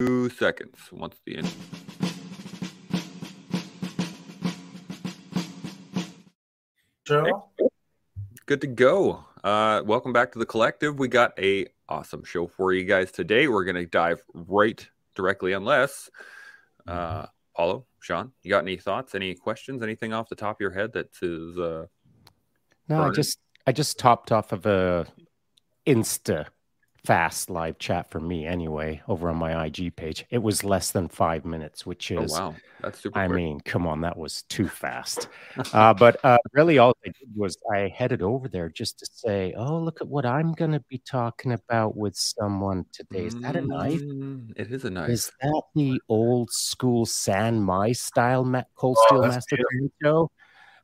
two seconds once the end. Sure. Good to go. Uh, welcome back to the collective. We got a awesome show for you guys today. We're gonna dive right directly, unless uh, Paulo, Shaun, you got any thoughts, any questions, anything off the top of your head that is uh, No, I just I just topped off of a Insta fast live chat for me anyway over on my IG page. It was less than five minutes, which oh is wow, that's super. I quick. mean, come on, that was too fast. Uh, but uh, really, all I did was I headed over there just to say, "Oh, look at what I'm going to be talking about with someone today. Is that a knife? Mm, It is a knife. Is that the old school San Mai style ma- cold steel master show?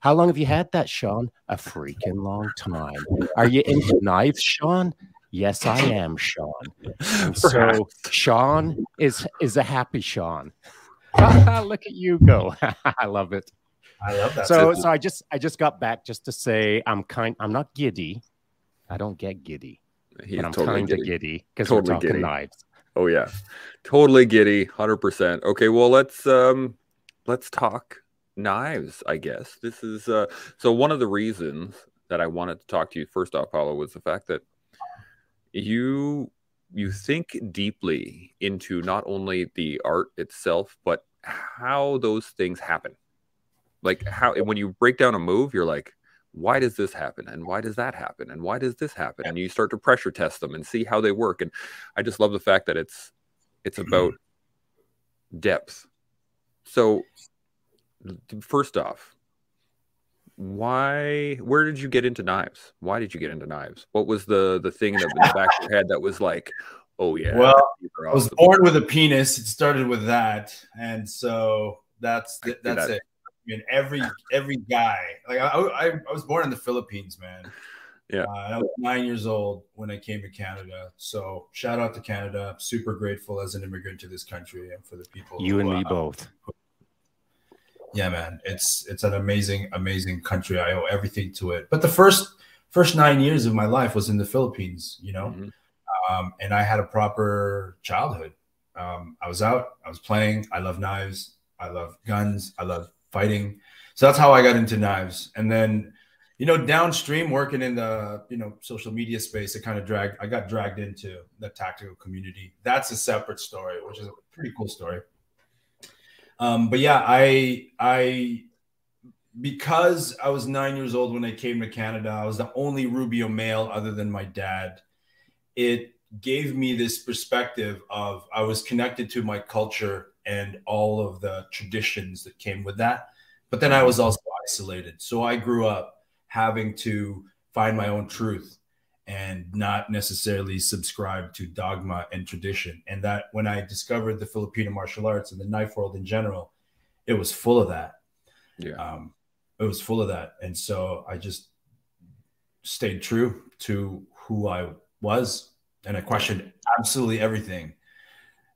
How long have you had that, Shaun? A freaking long time. Are you into knives, Shaun? Yes, I am, Shaun. So Shaun is is a happy Shaun. Look at you go. I love it. I love that. so so I just I just got back just to say I'm kind I'm not giddy. I don't get giddy, He's but I'm totally kind of giddy. because Totally we're talking giddy. knives. Oh yeah, totally giddy, hundred percent. Okay, well let's um let's talk knives. I guess this is uh so one of the reasons that I wanted to talk to you first off, Paulo, was the fact that you you think deeply into not only the art itself, but how those things happen. Like how when you break down a move, you're like, why does this happen? And why does that happen? And why does this happen? And you start to pressure test them and see how they work. And i just love the fact that it's it's mm-hmm. about depth. So first off why where did you get into knives why did you get into knives what was the the thing that in the back of your head that was like oh yeah Well, I was awesome. born with a penis. It started with that, and so that's I the, that's that. it. I mean, every every guy. Like I, I, I was born in the Philippines, man. Yeah. Uh, I was nine years old when I came to Canada. So shout out to Canada. Super grateful as an immigrant to this country and for the people. You who, and me uh, both. Yeah man. It's it's an amazing amazing country. I owe everything to it. But the first first nine years of my life was in the philippines you know? Mhm. um, and i had a proper childhood. Um, i was out i was playing i love knives i love guns i love fighting. So that's how i got into knives. And then you know downstream working in the you know social media space it kind of dragged i got dragged into the tactical community. That's a separate story which is a pretty cool story um, but yeah, I I because I was nine years old when I came to Canada, I was the only Rubio male other than my dad. It gave me this perspective of I was connected to my culture and all of the traditions that came with that. But then I was also isolated. So I grew up having to find my own truth and not necessarily subscribe to dogma and tradition. And that when I discovered the Filipino martial arts and the knife world in general, it was full of that. yeah Um, it was full of that. And so I just stayed true to who I was and I questioned absolutely everything.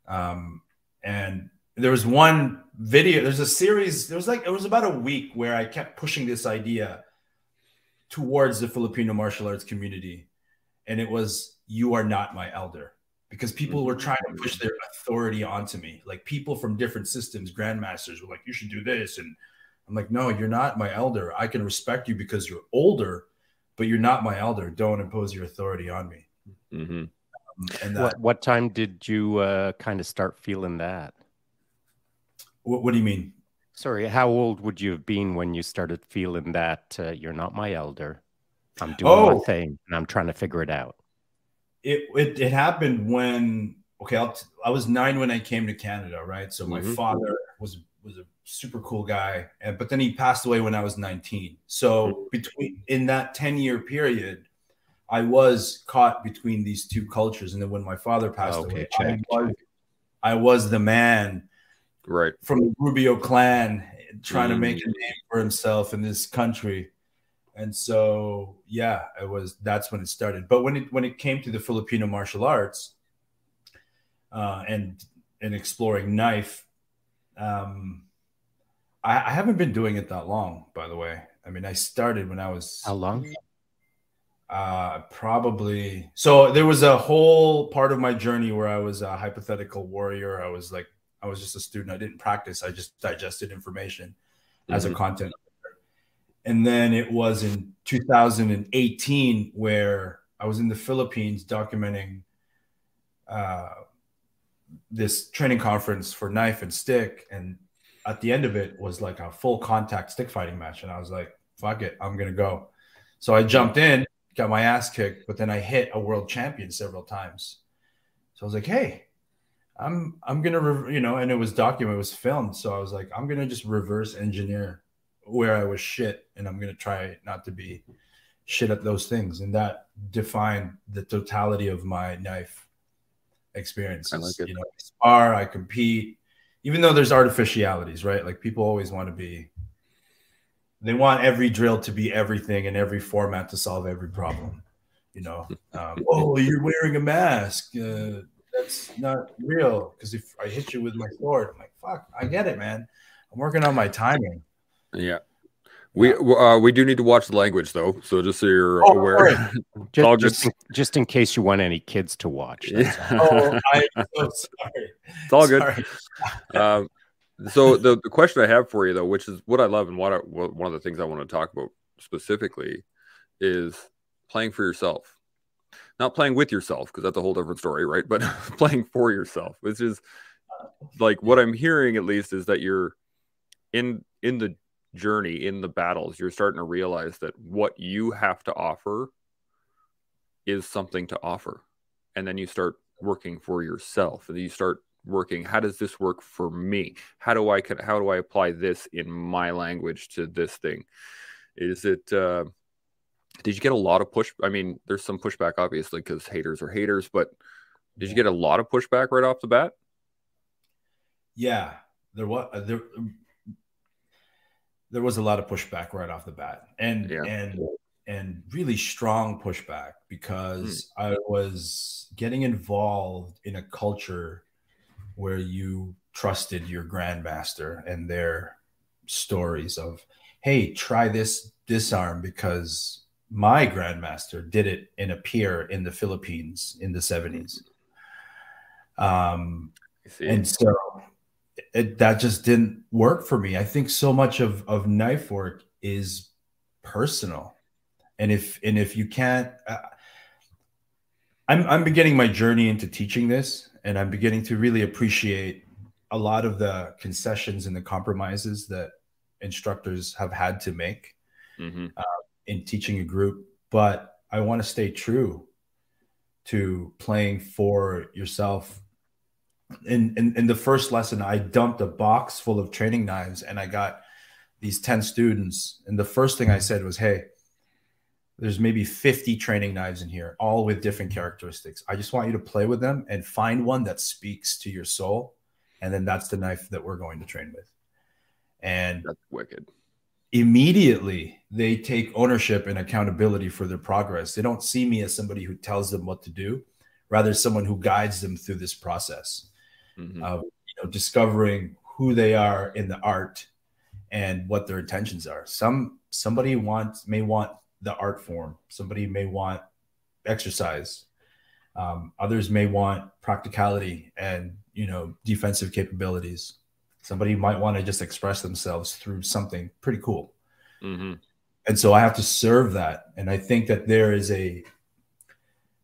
Um, and there was one video, there's a series, there was like, it was about a week where I kept pushing this idea towards the Filipino martial arts community. And it was, you are not my elder. Because people were trying to push their authority onto me. Like people from different systems, grandmasters were like, you should do this. And I'm like, no, you're not my elder. I can respect you because you're older, but you're not my elder. Don't impose your authority on me. hmm And that, What what time did you uh, kind of start feeling that? what, what do you mean? Sorry, how old would you have been when you started feeling that uh, you're not my elder? I'm doing my Oh. thing and I'm trying to figure it out. It, it, it happened when, okay, I'll t- I was nine when I came to Canada, right? So my Mhm. father was, was a super cool guy, and, but then he passed away when I was 19. So between, in that 10 year period, I was caught between these two cultures. And then when my father passed Okay, away, check, I, was, I was the man right from the Rubio clan trying to make a Mm. name for himself in this country. And so, yeah, it was that's when it started. But when it when it came to the Filipino martial arts uh, and and exploring knife, um, I, I haven't been doing it that long, by the way. I mean, I started when I was How long? Uh, probably. So there was a whole part of my journey where I was a hypothetical warrior. I was like, I was just a student. I didn't practice. I just digested information mm-hmm. as a mm-hmm. content. And then it was in 2018 where I was in the Philippines documenting uh, this training conference for knife and stick. And at the end of it was like a full contact stick fighting match. And I was like, fuck it, I'm going to go. So I jumped in, got my ass kicked, but then I hit a world champion several times. So I was like, hey, I'm I'm gonna you know, and it was documented, it was filmed. So I was like, I'm gonna just reverse engineer where I was shit, and I'm gonna try not to be shit at those things, and that defined the totality of my knife experiences. I like it. You know, I spar, I compete, even though there's artificialities, right? Like people always want to be they want every drill to be everything and every format to solve every problem. You know, um, oh, you're wearing a mask. Uh, that's not real. Because if I hit you with my sword, I'm like, fuck, I get it, man. I'm working on my timing. Yeah. We uh, we do need to watch the language though, so just so you're oh, aware. Right. just, just, just in case you want any kids to watch. oh, I'm so sorry. It's all sorry. good. Um, so the, the question I have for you though, which is what I love and what, I, what one of the things I want to talk about specifically is playing for yourself. Not playing with yourself because that's a whole different story, right? But playing for yourself, which is like what I'm hearing at least is that you're in in the journey, in the battles, you're starting to realize that what you have to offer is something to offer. And then you start working for yourself and you start working how does this work for me? How do i can how do i apply this in my language to this thing? Is it uh did you get a lot of push i mean there's some pushback obviously because haters are haters but did you get a lot of pushback right off the bat? Yeah. There was uh, there there was a lot of pushback right off the bat and yeah. and and really strong pushback because mm. i was getting involved in a culture where you trusted your grandmaster and their stories of, hey, try this disarm because my grandmaster did it in a pier in the Philippines in the 70s. Um, and so it, that just didn't work for me. I think so much of, of knife work is personal. And if, and if you can't, uh, I'm, I'm beginning my journey into teaching this and I'm beginning to really appreciate a lot of the concessions and the compromises that instructors have had to make mm-hmm. uh, in teaching a group. But I want to stay true to playing for yourself. In, in, in the first lesson, I dumped a box full of training knives and I got these 10 students. And the first thing I mm-hmm. said was, Hey, there's maybe 50 training knives in here, all with different mm-hmm. characteristics. I just want you to play with them and find one that speaks to your soul. And then that's the knife that we're going to train with. And that's wicked. Immediately, they take ownership and accountability for their progress. They don't see me as somebody who tells them what to do, rather, someone who guides them through this process mm-hmm. of you know, discovering who they are in the art and what their intentions are. Some somebody wants may want the art form. Somebody may want exercise. Um, others may want practicality and you know defensive capabilities. Somebody might want to just express themselves through something pretty cool. Mm-hmm. And so I have to serve that. And I think that there is a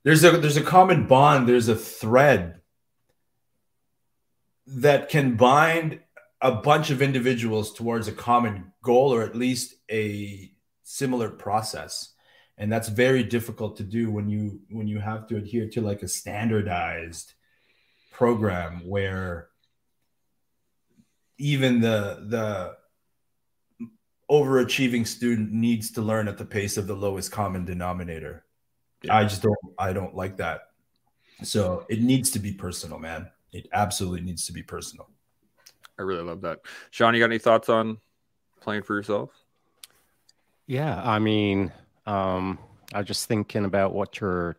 there's a there's a common bond. There's a thread that can bind a bunch of individuals towards a common goal or at least a similar process. And that's very difficult to do when you when you have to adhere to like a standardized program where even the the overachieving student needs to learn at the pace of the lowest common denominator. Yeah. i just don't i don't like that. So it needs to be personal man it absolutely needs to be personal i really love that shaun you got any thoughts on playing for yourself yeah, I mean, um, I was just thinking about what you're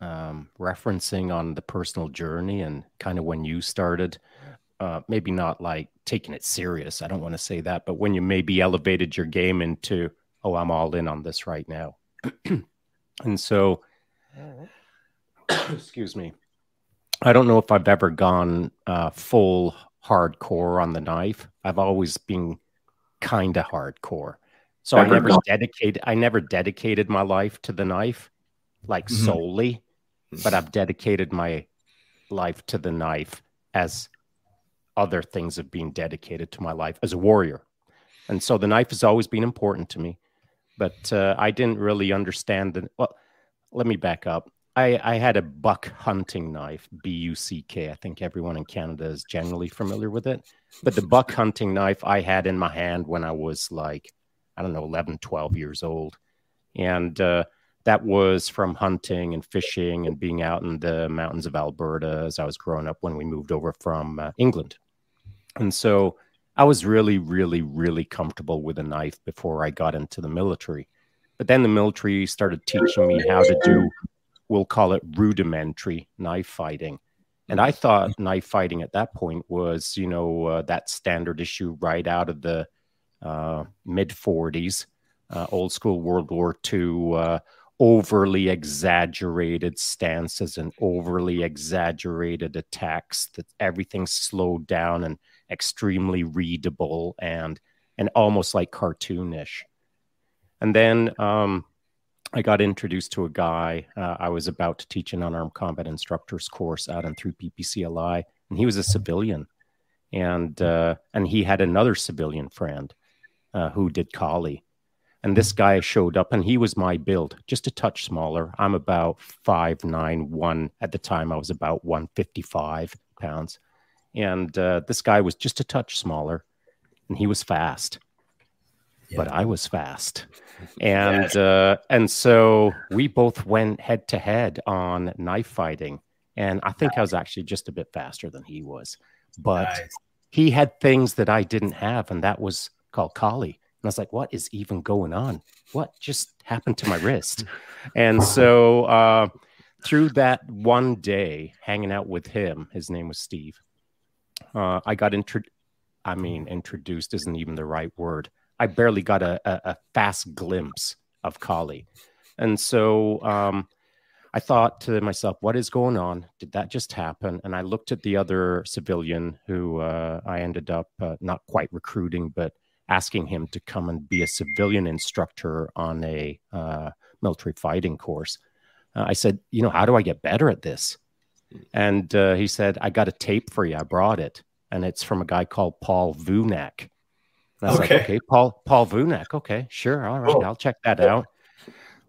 um, referencing on the personal journey and kind of when you started. Uh, maybe not like taking it serious. I don't want to say that, but when you maybe elevated your game into, oh, I'm all in on this right now. And so, excuse me, I don't know if I've ever gone uh, full hardcore on the knife. I've always been kind of hardcore. So I never dedicated I never dedicated my life to the knife like mm-hmm. solely, but I've dedicated my life to the knife as other things have been dedicated to my life as a warrior. And so the knife has always been important to me, but uh, I didn't really understand the. Well, let me back up. I, I had a buck hunting knife, B U C K. I think everyone in Canada is generally familiar with it. But the buck hunting knife I had in my hand when I was like, I don't know, 11, 12 years old. And uh, that was from hunting and fishing and being out in the mountains of Alberta as I was growing up when we moved over from uh, England. And so I was really, really, really comfortable with a knife before I got into the military. But then the military started teaching me how to do, we'll call it rudimentary knife fighting. And I thought knife fighting at that point was, you know, uh, that standard issue right out of the uh, mid 40s, uh, old school World War II uh, overly exaggerated stances and overly exaggerated attacks that everything's slowed down and extremely readable and and almost like cartoonish and then um, i got introduced to a guy uh, i was about to teach an unarmed combat instructors course out and through ppcli and he was a civilian and uh, and he had another civilian friend uh, who did kali and this guy showed up and he was my build, just a touch smaller. I'm about five nine one at the time. I was about 155 pounds. And uh, this guy was just a touch smaller and he was fast. Yeah. But I was fast. And uh, and so we both went head to head on knife fighting. And I think. I was actually just a bit faster than he was. But nice. he had things that I didn't have, and that was called Kali and I was like, what is even going on? What just happened to my wrist? And so uh, through that one day hanging out with him, his name was Steve, uh, I got introduced. I mean, introduced isn't even the right word. I barely got a, a, a fast glimpse of Kali. And so um, I thought to myself, what is going on? Did that just happen? And I looked at the other civilian who uh, I ended up uh, not quite recruiting, but asking him to come and be a civilian instructor on a uh, military fighting course. Uh, I said, you know, how do I get better at this? And uh, he said, I got a tape for you. I brought it, and it's from a guy called Paul Vunak. And I was okay. like, okay, Paul Paul Vunak. Okay, sure, all right, I'll check that out.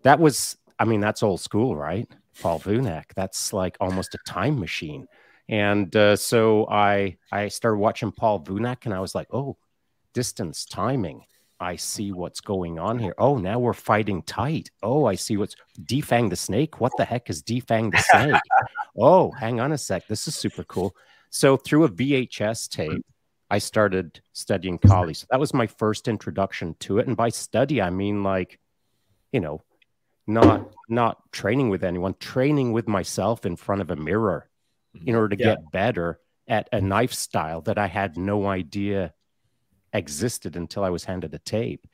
That was, I mean, that's old school, right? Paul Vunak. That's like almost a time machine. And uh, so I I started watching Paul Vunak, and I was like, oh, distance, timing. I see what's going on here. Oh, now we're fighting tight. Oh, I see what's defang the snake. What the heck is defang the snake? oh, hang on a sec. This is super cool. So through a VHS tape, I started studying Kali. So that was my first introduction to it. And by study, I mean like, you know, not not training with anyone, training with myself in front of a mirror in order to yeah. get better at a knife style that I had no idea existed until I was handed a tape.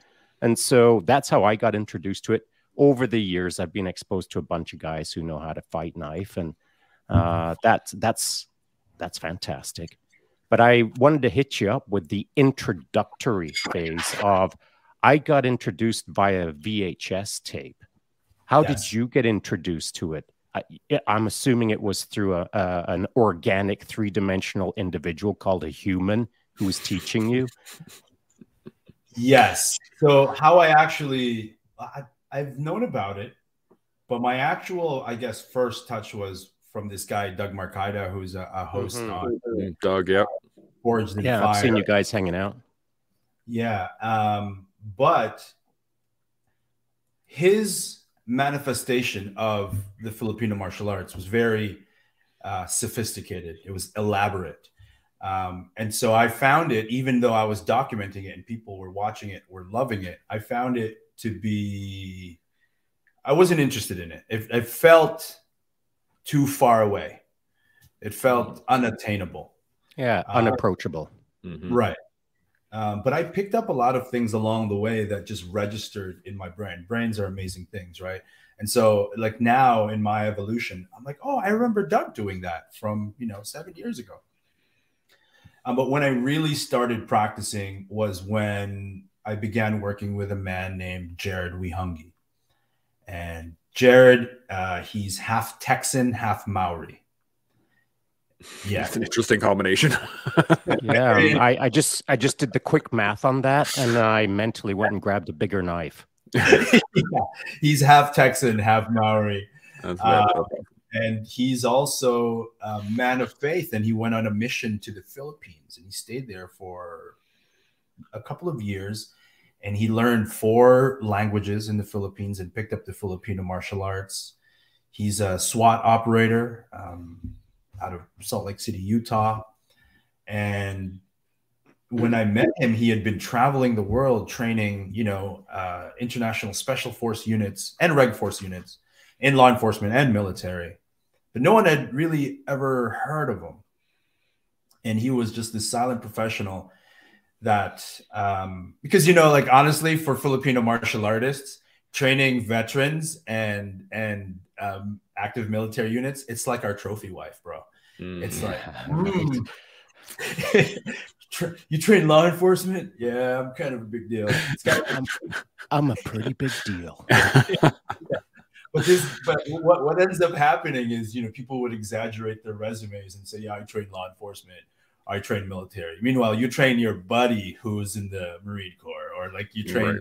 And so that's how I got introduced to it. Over the years, I've been exposed to a bunch of guys who know how to fight knife, and uh, that's that's that's fantastic. But I wanted to hit you up with the introductory phase of I got introduced via VHS tape. How yes. did you get introduced to it? I, am assuming it was through a, a an organic three dimensional individual called a human who was teaching you? Yes. So how I actually I, I've known about it, but my actual, I guess, first touch was from this guy Doug Marcaida, who's a, a host mm-hmm. on mm-hmm. Doug. Yep. Forged yeah, Fire. I've seen you guys hanging out. Yeah, um, but his manifestation of the Filipino martial arts was very uh, sophisticated. It was elaborate. Um, and so I found it, even though I was documenting it and people were watching it, were loving it, I found it to be, I wasn't interested in it. It, it felt too far away. It felt mm-hmm. unattainable. Yeah, uh, unapproachable. Uh, mm-hmm. Right. Um, but I picked up a lot of things along the way that just registered in my brain. Brains are amazing things, right? And so, like now in my evolution, I'm like, oh, I remember Doug doing that from you know seven years ago. Um, but when I really started practicing was when I began working with a man named Jared Wihongi. And Jared, uh, he's half Texan, half Maori. Yeah, it's an interesting combination. yeah, I, I just I just did the quick math on that, and I mentally went and grabbed a bigger knife. yeah, he's half Texan, half Maori. Uh, and he's also a man of faith, and he went on a mission to the Philippines, and he stayed there for a couple of years, and he learned four languages in the Philippines and picked up the Filipino martial arts. He's a SWAT operator. Um, out of Salt Lake City, Utah. And when I met him, he had been traveling the world training, you know, uh, international special force units and reg force units in law enforcement and military. But no one had really ever heard of him. And he was just this silent professional that, um, because, you know, like honestly, for Filipino martial artists, training veterans and, and, um, active military units, it's like our trophy wife, bro. Mm. It's like, mm. you train law enforcement? Yeah, I'm kind of a big deal. I'm, I'm, a pretty big deal. yeah. But this, but what, what ends up happening is, you know, people would exaggerate their resumes and say, yeah, I train law enforcement. I train military. Meanwhile, you train your buddy who's in the Marine Corps, or like you train right.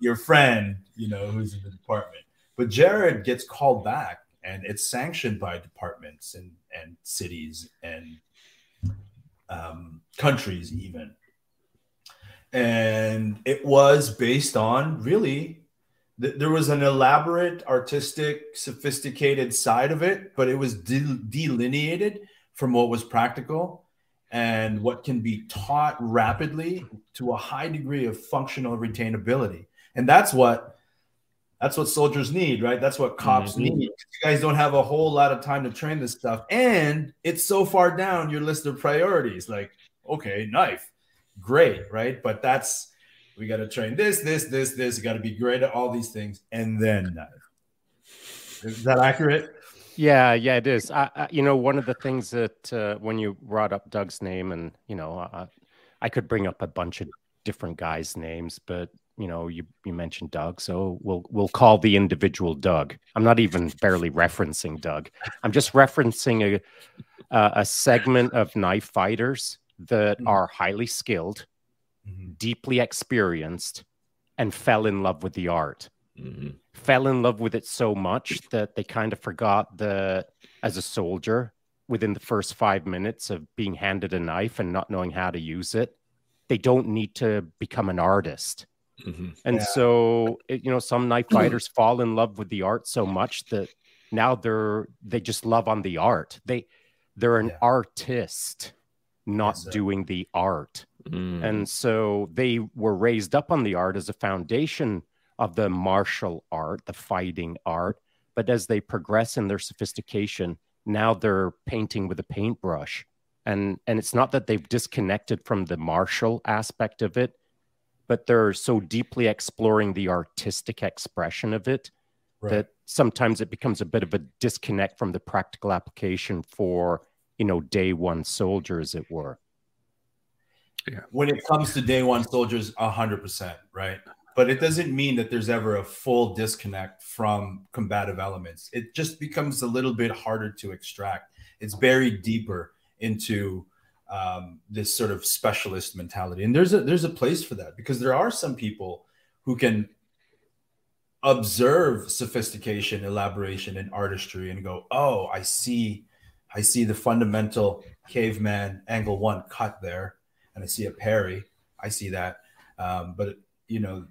your friend, you know, who's in the department. But Jared gets called back and it's sanctioned by departments and, and cities and um, countries even and it was based on really th- there was an elaborate artistic sophisticated side of it but it was de- delineated from what was practical and what can be taught rapidly to a high degree of functional retainability and that's what that's what soldiers need, right? That's what cops mm-hmm. need. You guys don't have a whole lot of time to train this stuff. And it's so far down your list of priorities. Like, okay, knife, great, right? But that's we got to train this, this, this, this. You got to be great at all these things, and then knife. Is that accurate? Yeah, yeah, it is. I, I, you know, one of the things that uh, when you brought up Doug's name, and you know, uh, I could bring up a bunch of different guys' names, but you know, you, you mentioned Doug, so we'll we'll call the individual Doug. I'm not even barely referencing Doug. I'm just referencing a a, a segment of knife fighters that mm-hmm. are highly skilled, mm-hmm. deeply experienced, and fell in love with the art. Mm-hmm. Fell in love with it so much that they kind of forgot that as a soldier, within the first five minutes of being handed a knife and not knowing how to use it, they don't need to become an artist Mm-hmm. And yeah. so, it, you know, some knife fighters fall in love with the art so much that now they're they just love on the art. They they're an yeah. artist, not yes, doing the art. Mm. And so they were raised up on the art as a foundation of the martial art, the fighting art. But as they progress in their sophistication, now they're painting with a paintbrush. And and it's not that they've disconnected from the martial aspect of it but they're so deeply exploring the artistic expression of it right. that sometimes it becomes a bit of a disconnect from the practical application for you know day one soldiers it were yeah. when it comes to day one soldiers 100% right but it doesn't mean that there's ever a full disconnect from combative elements it just becomes a little bit harder to extract it's buried deeper into um, this sort of specialist mentality. And there's a there's a place for that because there are some people who can observe sophistication, elaboration, and artistry and go, "Oh, I see, I see the fundamental caveman angle one cut there, and I see a parry. I see that." Um, but you know,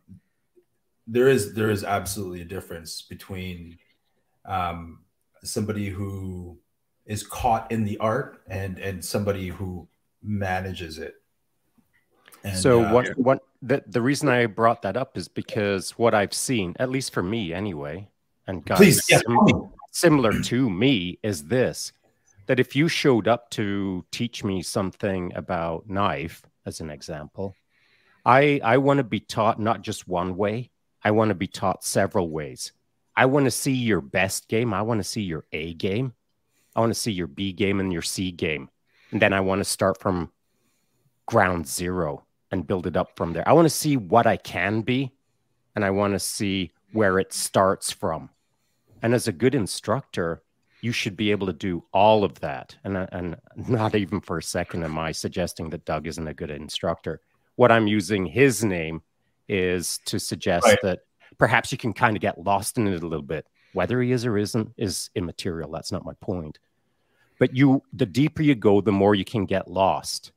there is there is absolutely a difference between um, somebody who is caught in the art and and somebody who manages it. And, so uh, what what the, the reason I brought that up is because what I've seen, at least for me anyway, and guys please, yeah. sim- similar to me, is this that if you showed up to teach me something about knife, as an example, I I want to be taught not just one way. I want to be taught several ways. I want to see your best game. I want to see your A game. I want to see your B game and your C game. And then I want to start from ground zero and build it up from there. I want to see what I can be and I want to see where it starts from. And as a good instructor, you should be able to do all of that. And, and not even for a second am I suggesting that Doug isn't a good instructor. What I'm using his name is to suggest right. that perhaps you can kind of get lost in it a little bit. Whether he is or isn't is immaterial. That's not my point. But you, the deeper you go, the more you can get lost.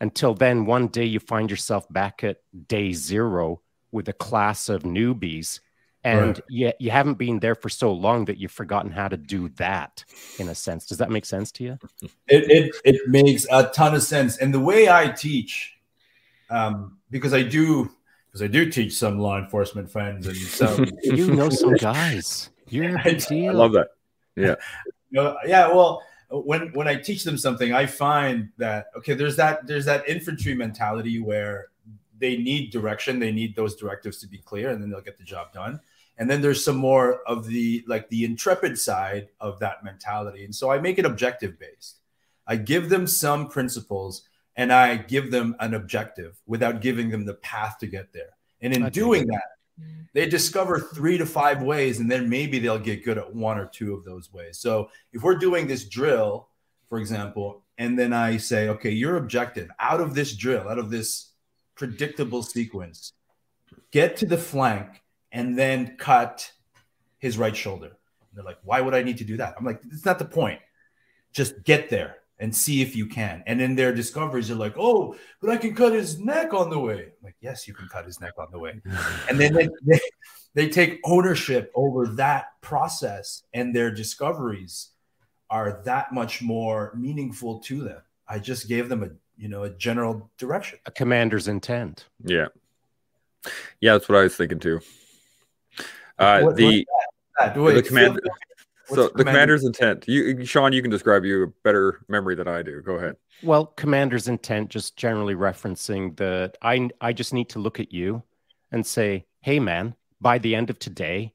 Until then, one day you find yourself back at day zero with a class of newbies and right. you, you haven't been there for so long that you've forgotten how to do that in a sense does that make sense to you it, it, it makes a ton of sense and the way i teach um, because i do because i do teach some law enforcement friends and so. You know some guys. You're a big i love that. Yeah. You yeah well when when i teach them something i find that okay there's that there's that infantry mentality where they need direction they need those directives to be clear and then they'll get the job done. And then there's some more of the like the intrepid side of that mentality. And so i make it objective based i give them some principles and i give them an objective without giving them the path to get there and in doing that mm-hmm. they discover three to five ways and then maybe they'll get good at one or two of those ways so if we're doing this drill for example and then i say okay your objective out of this drill out of this predictable sequence get to the flank and then cut his right shoulder. And they're like, why would I need to do that? I'm like, it's not the point. Just get there and see if you can. And in their discoveries, they're like, oh, but I can cut his neck on the way. I'm like, yes, you can cut his neck on the way. and then they, they, they take ownership over that process, and their discoveries are that much more meaningful to them. I just gave them a you know a general direction, a commander's intent. Yeah, yeah, that's what I was thinking too. Uh, what, the Wait, the commander. So the commander's intent. You, Shaun, you can describe you a better memory than I do. Go ahead. Well, commander's intent, just generally referencing that I I just need to look at you and say, "Hey, man, by the end of today,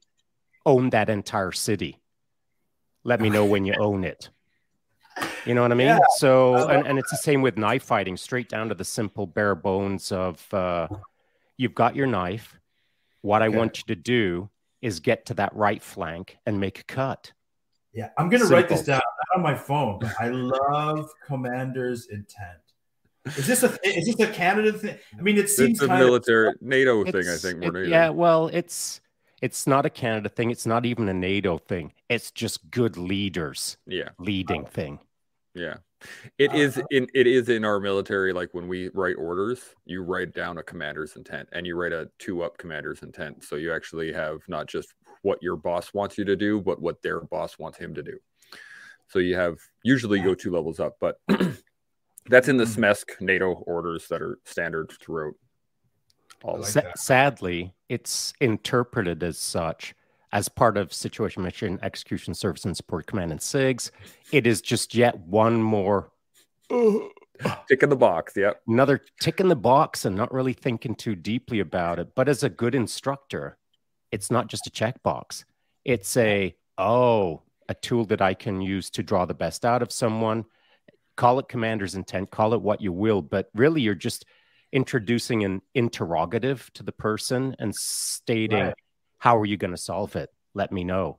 own that entire city. Let me know when you own it." You know what I mean? Yeah. So, and, and it's the same with knife fighting, straight down to the simple bare bones of uh, you've got your knife. What okay. I want you to do is get to that right flank and make a cut. Yeah, I'm gonna Simple. write this down on my phone. I love commander's intent. Is this a is this a Canada thing? I mean, it seems it's a military of, NATO thing. I think it, yeah. Well, it's it's not a Canada thing. It's not even a NATO thing. It's just good leaders. Yeah, leading oh. thing. Yeah. It is uh, in it is in our military. Like when we write orders, you write down a commander's intent, and you write a two up commander's intent. So you actually have not just what your boss wants you to do, but what their boss wants him to do. So you have usually go two levels up, but that's in the mm-hmm. SMESC NATO orders that are standard throughout. All like sadly, it's interpreted as such as part of Situation Mission Execution Service and Support Command and SIGs. It is just yet one more tick in the box. Yep. Another tick in the box and not really thinking too deeply about it. But as a good instructor, it's not just a checkbox. It's a, oh, a tool that I can use to draw the best out of someone. Call it commander's intent, call it what you will, but really you're just introducing an interrogative to the person and stating, right how are you going to solve it? Let me know.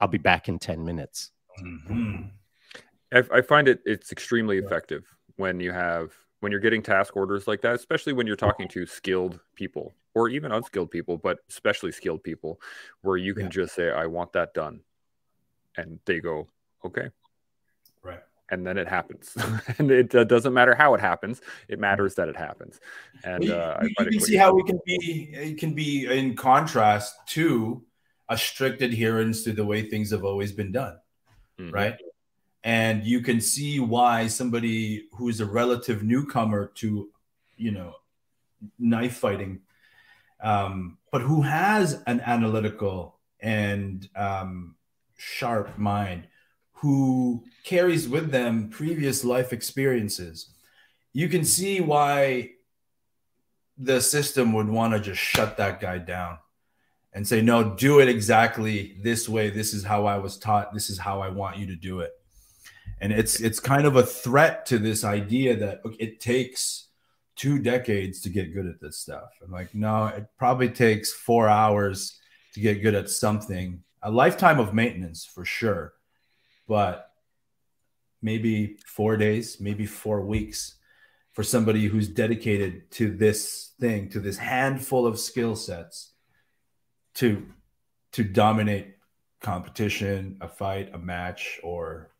I'll be back in 10 minutes. Mm-hmm. I, I, find it it's extremely effective when you have when you're getting task orders like that, especially when you're talking to skilled people or even unskilled people, but especially skilled people, where you can yeah. just say, I want that done. And they go, okay. Right. And then it happens. and it uh, doesn't matter how it happens. It matters that it happens. And uh, you, you can see how we can be, it can be in contrast to a strict adherence to the way things have always been done. Mm-hmm. Right and you can see why somebody who's a relative newcomer to you know knife fighting um, but who has an analytical and um, sharp mind who carries with them previous life experiences you can see why the system would want to just shut that guy down and say, no, do it exactly this way. This is how I was taught. This is how I want you to do it. And it's it's kind of a threat to this idea that it takes two decades to get good at this stuff. I'm like, no, it probably takes four hours to get good at something. A lifetime of maintenance for sure, but maybe four days, maybe four weeks for somebody who's dedicated to this thing, to this handful of skill sets to to dominate competition, a fight, a match, or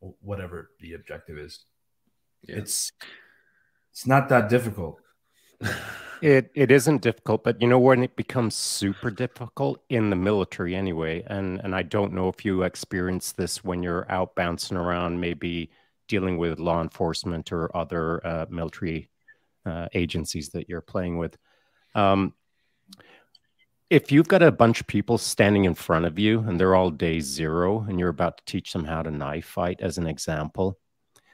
whatever the objective is. Yeah. It's it's not that difficult. It it isn't difficult, but you know when it becomes super difficult in the military anyway, and and I don't know if you experience this when you're out bouncing around, maybe dealing with law enforcement or other uh, military uh, agencies that you're playing with. Um, if you've got a bunch of people standing in front of you and they're all day zero and you're about to teach them how to knife fight as an example,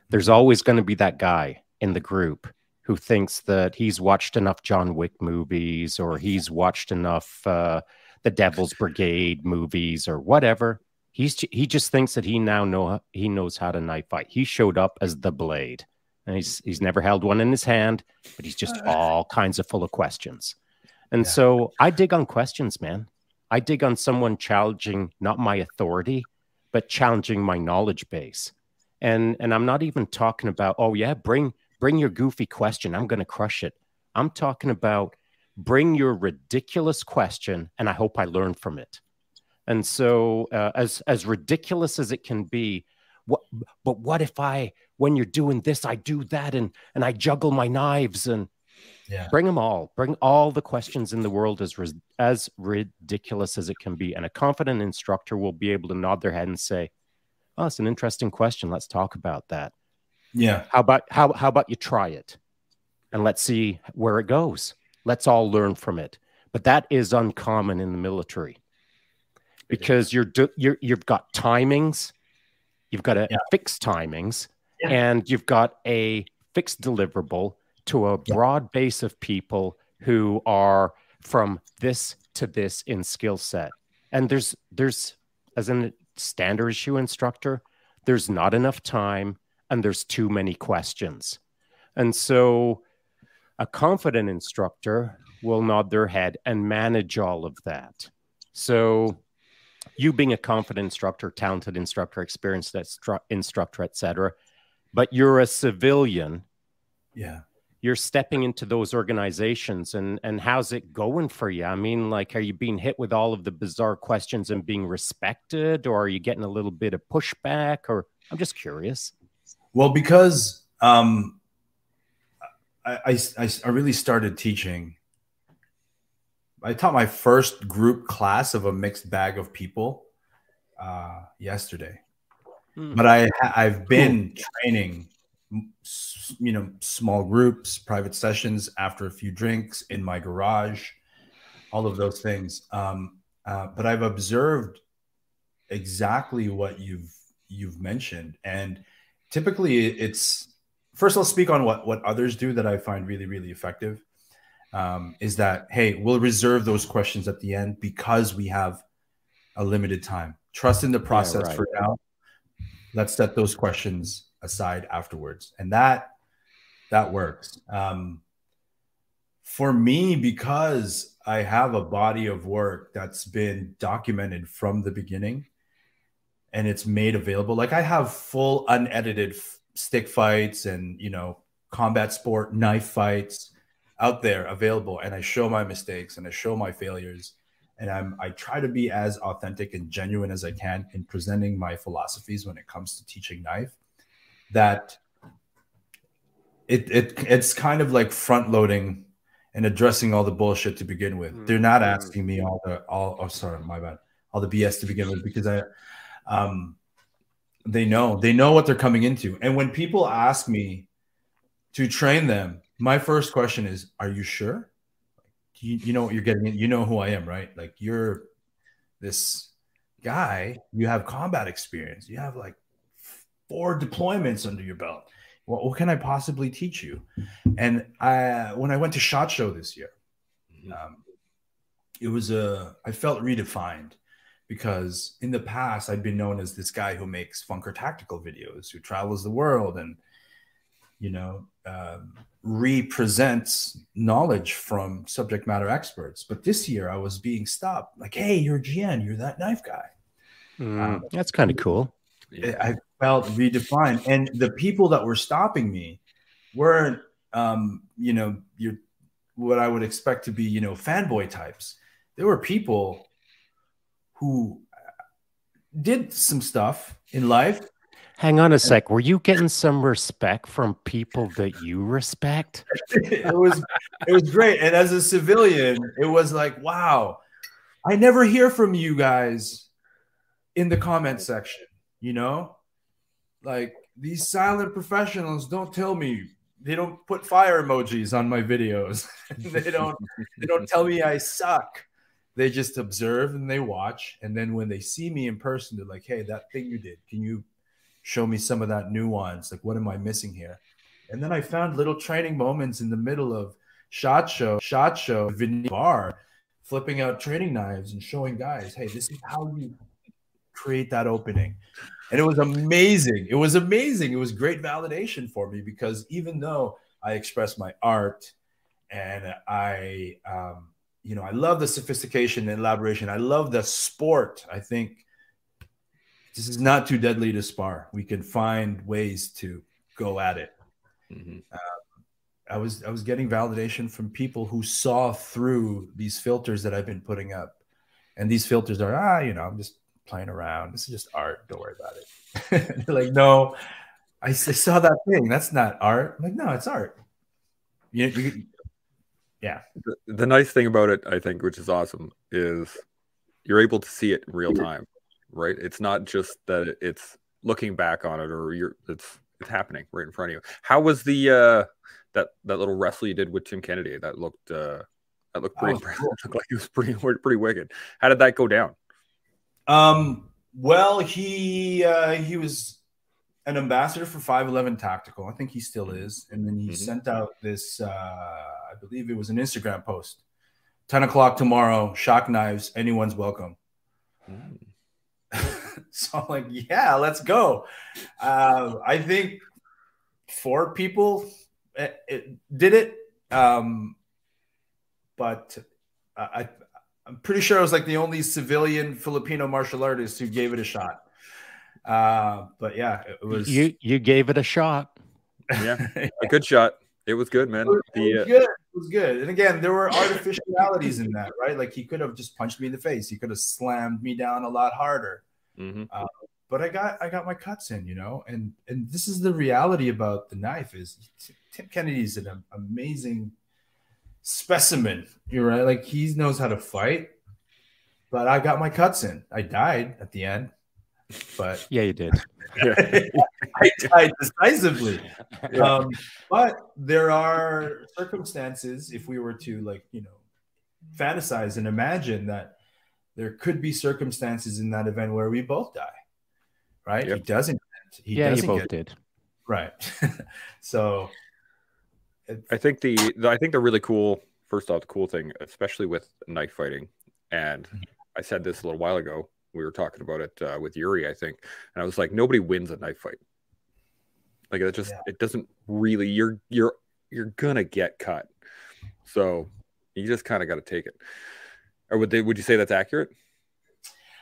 there's always going to be that guy in the group who thinks that he's watched enough John Wick movies or he's watched enough uh, the Devil's Brigade movies or whatever. He's he just thinks that he now know he knows how to knife fight. He showed up as the blade, and he's he's never held one in his hand, but he's just all kinds of full of questions. And yeah. so I dig on questions, man. I dig on someone challenging not my authority, but challenging my knowledge base. And and I'm not even talking about, oh yeah, bring bring your goofy question. I'm going to crush it. I'm talking about bring your ridiculous question and I hope I learn from it. And so, uh, as as ridiculous as it can be, what, but what if I, when you're doing this, I do that, and and I juggle my knives, and yeah. bring them all, bring all the questions in the world as as ridiculous as it can be, and a confident instructor will be able to nod their head and say, "Oh, it's an interesting question. Let's talk about that." Yeah. How about how how about you try it, and let's see where it goes. Let's all learn from it. But that is uncommon in the military because you're you're you've got timings, you've got a yeah. fixed timings, yeah. and you've got a fixed deliverable to a broad base of people who are from this to this in skill set. And there's there's as a standard issue instructor, there's not enough time and there's too many questions. And so a confident instructor will nod their head and manage all of that. So you being a confident instructor, talented instructor, experienced instructor, etc. But you're a civilian. Yeah. You're stepping into those organizations and and how's it going for you? I mean, like, are you being hit with all of the bizarre questions and being respected, or are you getting a little bit of pushback? Or I'm just curious. Well, because um, I, I, I really started teaching I taught my first group class of a mixed bag of people uh, yesterday, mm. but I I've been cool. training, you know, small groups, private sessions after a few drinks in my garage, all of those things. Um, uh, but I've observed exactly what you've you've mentioned, and typically it's first. I'll speak on what what others do that I find really really effective um, is that hey, we'll reserve those questions at the end because we have a limited time. Trust in the process yeah, right. for now. Let's set those questions aside afterwards, and that that works. Um, for me, because I have a body of work that's been documented from the beginning and it's made available. Like I have full unedited f- stick fights and you know combat sport knife fights out there available and I show my mistakes and I show my failures and I'm I try to be as authentic and genuine as I can in presenting my philosophies when it comes to teaching knife that it it it's kind of like front loading and addressing all the bullshit to begin with. Mm-hmm. They're not mm-hmm. asking me all the all oh sorry, my bad. All the BS to begin with because I um they know they know what they're coming into. And when people ask me to train them my first question is are you sure you, you know what you're getting in? you know who i am right like you're this guy you have combat experience you have like four deployments under your belt what, what can I possibly teach you? And I, when I went to Shot Show this year, Mm-hmm. um, it was a, I felt redefined because in the past I'd been known as this guy who makes funker tactical videos, who travels the world and, you know, um, represents knowledge from subject matter experts. But this year I was being stopped like, hey, you're GN, you're that knife guy. Mm, that's kind of cool. Yeah. I felt redefined. And the people that were stopping me weren't, um, you know, you're what I would expect to be, you know, fanboy types. There were people who did some stuff in life. Hang on a sec. Were you getting some respect from people that you respect? it was it was great. And as a civilian, it was like, wow, I never hear from you guys in the comment section, you know? Like these silent professionals don't tell me they don't put fire emojis on my videos. they don't they don't tell me I suck. They just observe and they watch. And then when they see me in person, they're like, hey, that thing you did, can you show me some of that nuance? Like, what am I missing here? And then I found little training moments in the middle of shot show, shot show, video bar, flipping out training knives and showing guys, hey, this is how you create that opening. And it was amazing. It was amazing. It was great validation for me because even though I express my art and I, um, you know, I love the sophistication and elaboration. I love the sport. I think this is not too deadly to spar. We can find ways to go at it. Mhm. I was I was getting validation from people who saw through these filters that I've been putting up, and these filters are ah you know I'm just playing around. This is just art. Don't worry about it. They're like no, I saw that thing. That's not art. I'm like no, it's art. You, you, yeah, The, the nice thing about it, I think, which is awesome, is you're able to see it in real time, right? It's not just that it's looking back on it or you're it's it's happening right in front of you. How was the uh that that little wrestle you did with Tim Kennedy? That looked uh that looked pretty Oh, impressive. cool. looked like it was pretty pretty wicked. How did that go down? Um, well, he uh, he was an ambassador for 511 Tactical. I think he still is. And then he Mhm. sent out this, uh, I believe it was an Instagram post 10 o'clock tomorrow, shock knives, anyone's welcome. so I'm like, yeah, let's go. Uh, I think four people uh, it, did it. Um, but I- I'm pretty sure I was like the only civilian Filipino martial artist who gave it a shot. Uh, but yeah, it was. You you gave it a shot. Yeah, a good shot. It was good, man. It was, it The was uh, good. It was good. And again, there were artificialities in that, right? Like he could have just punched me in the face. He could have slammed me down a lot harder. mhm. But I got I got my cuts in, you know. And and this is the reality about the knife is Tim Kennedy's an amazing specimen. You're right. Like he knows how to fight. But I got my cuts in. I died at the end, but Yeah, you did. I died decisively. Um, but there are circumstances, if we were to like, you know, fantasize and imagine that there could be circumstances in that event where we both die. Right? Yep. He doesn't. He yeah, you doesn't both get did. right. so it- I think the, the I think the really cool first off the cool thing, especially with knife fighting, and Mm-hmm. I said this a little while ago. We were talking about it uh, with Yuri, I think, and I was like, nobody wins a knife fight. Like it just Yeah. it doesn't really you're you're you're gonna get cut, so you just kind of got to take it. Or would they would you say that's accurate?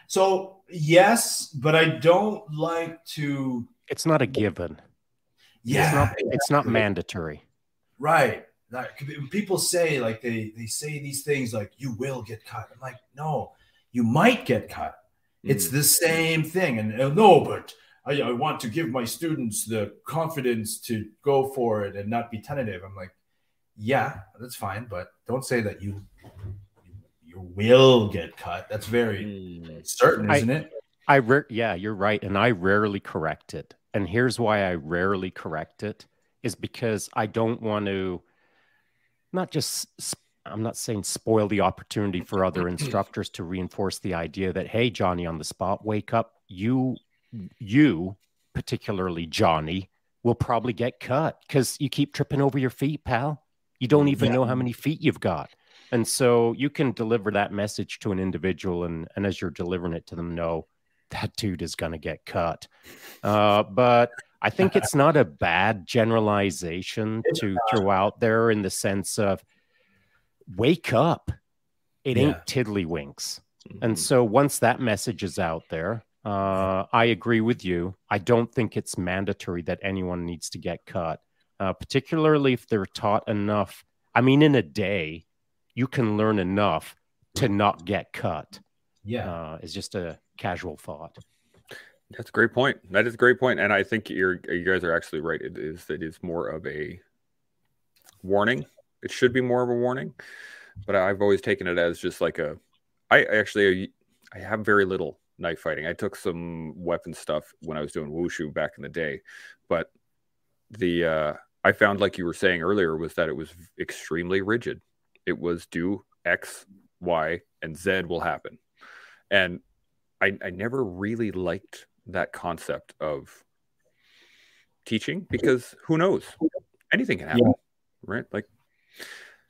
so yes, but I don't like to It's not a given. yeah It's not it's not mandatory. Right. Like people say, like they they say these things like you will get cut. I'm like, no, you might get cut. It's Mm. the same thing. And uh, no, but I, I want to give my students the confidence to go for it and not be tentative. I'm like, yeah, that's fine, but don't say that you you will get cut. That's very Mm. certain, isn't it? I re- yeah, you're right, and I rarely correct it. And here's why I rarely correct it is because I don't want to not just I'm not saying spoil the opportunity for other instructors to reinforce the idea that hey Johnny on the spot wake up you you particularly Johnny will probably get cut because you keep tripping over your feet, pal. You don't even Yeah. know how many feet you've got. And so you can deliver that message to an individual, and, and as you're delivering it to them, know that dude is going to get cut. Uh, but I think it's not a bad generalization to throw out there in the sense of wake up. It ain't Yeah. tiddlywinks. Mhm. And so once that message is out there, uh, I agree with you. I don't think it's mandatory that anyone needs to get cut, uh, particularly if they're taught enough. I mean, in a day, you can learn enough to not get cut. Yeah. Uh, it's just a casual thought. That's a great point. That is a great point, and I think you're you guys are actually right. It is it is more of a warning. It should be more of a warning, but I've always taken it as just like a. I actually I have very little knife fighting. I took some weapon stuff when I was doing wushu back in the day, but the uh, I found like you were saying earlier was that it was extremely rigid. It was do X, Y, and Z will happen, and I, I never really liked that concept of teaching because who knows? Anything can happen Yeah. right? Like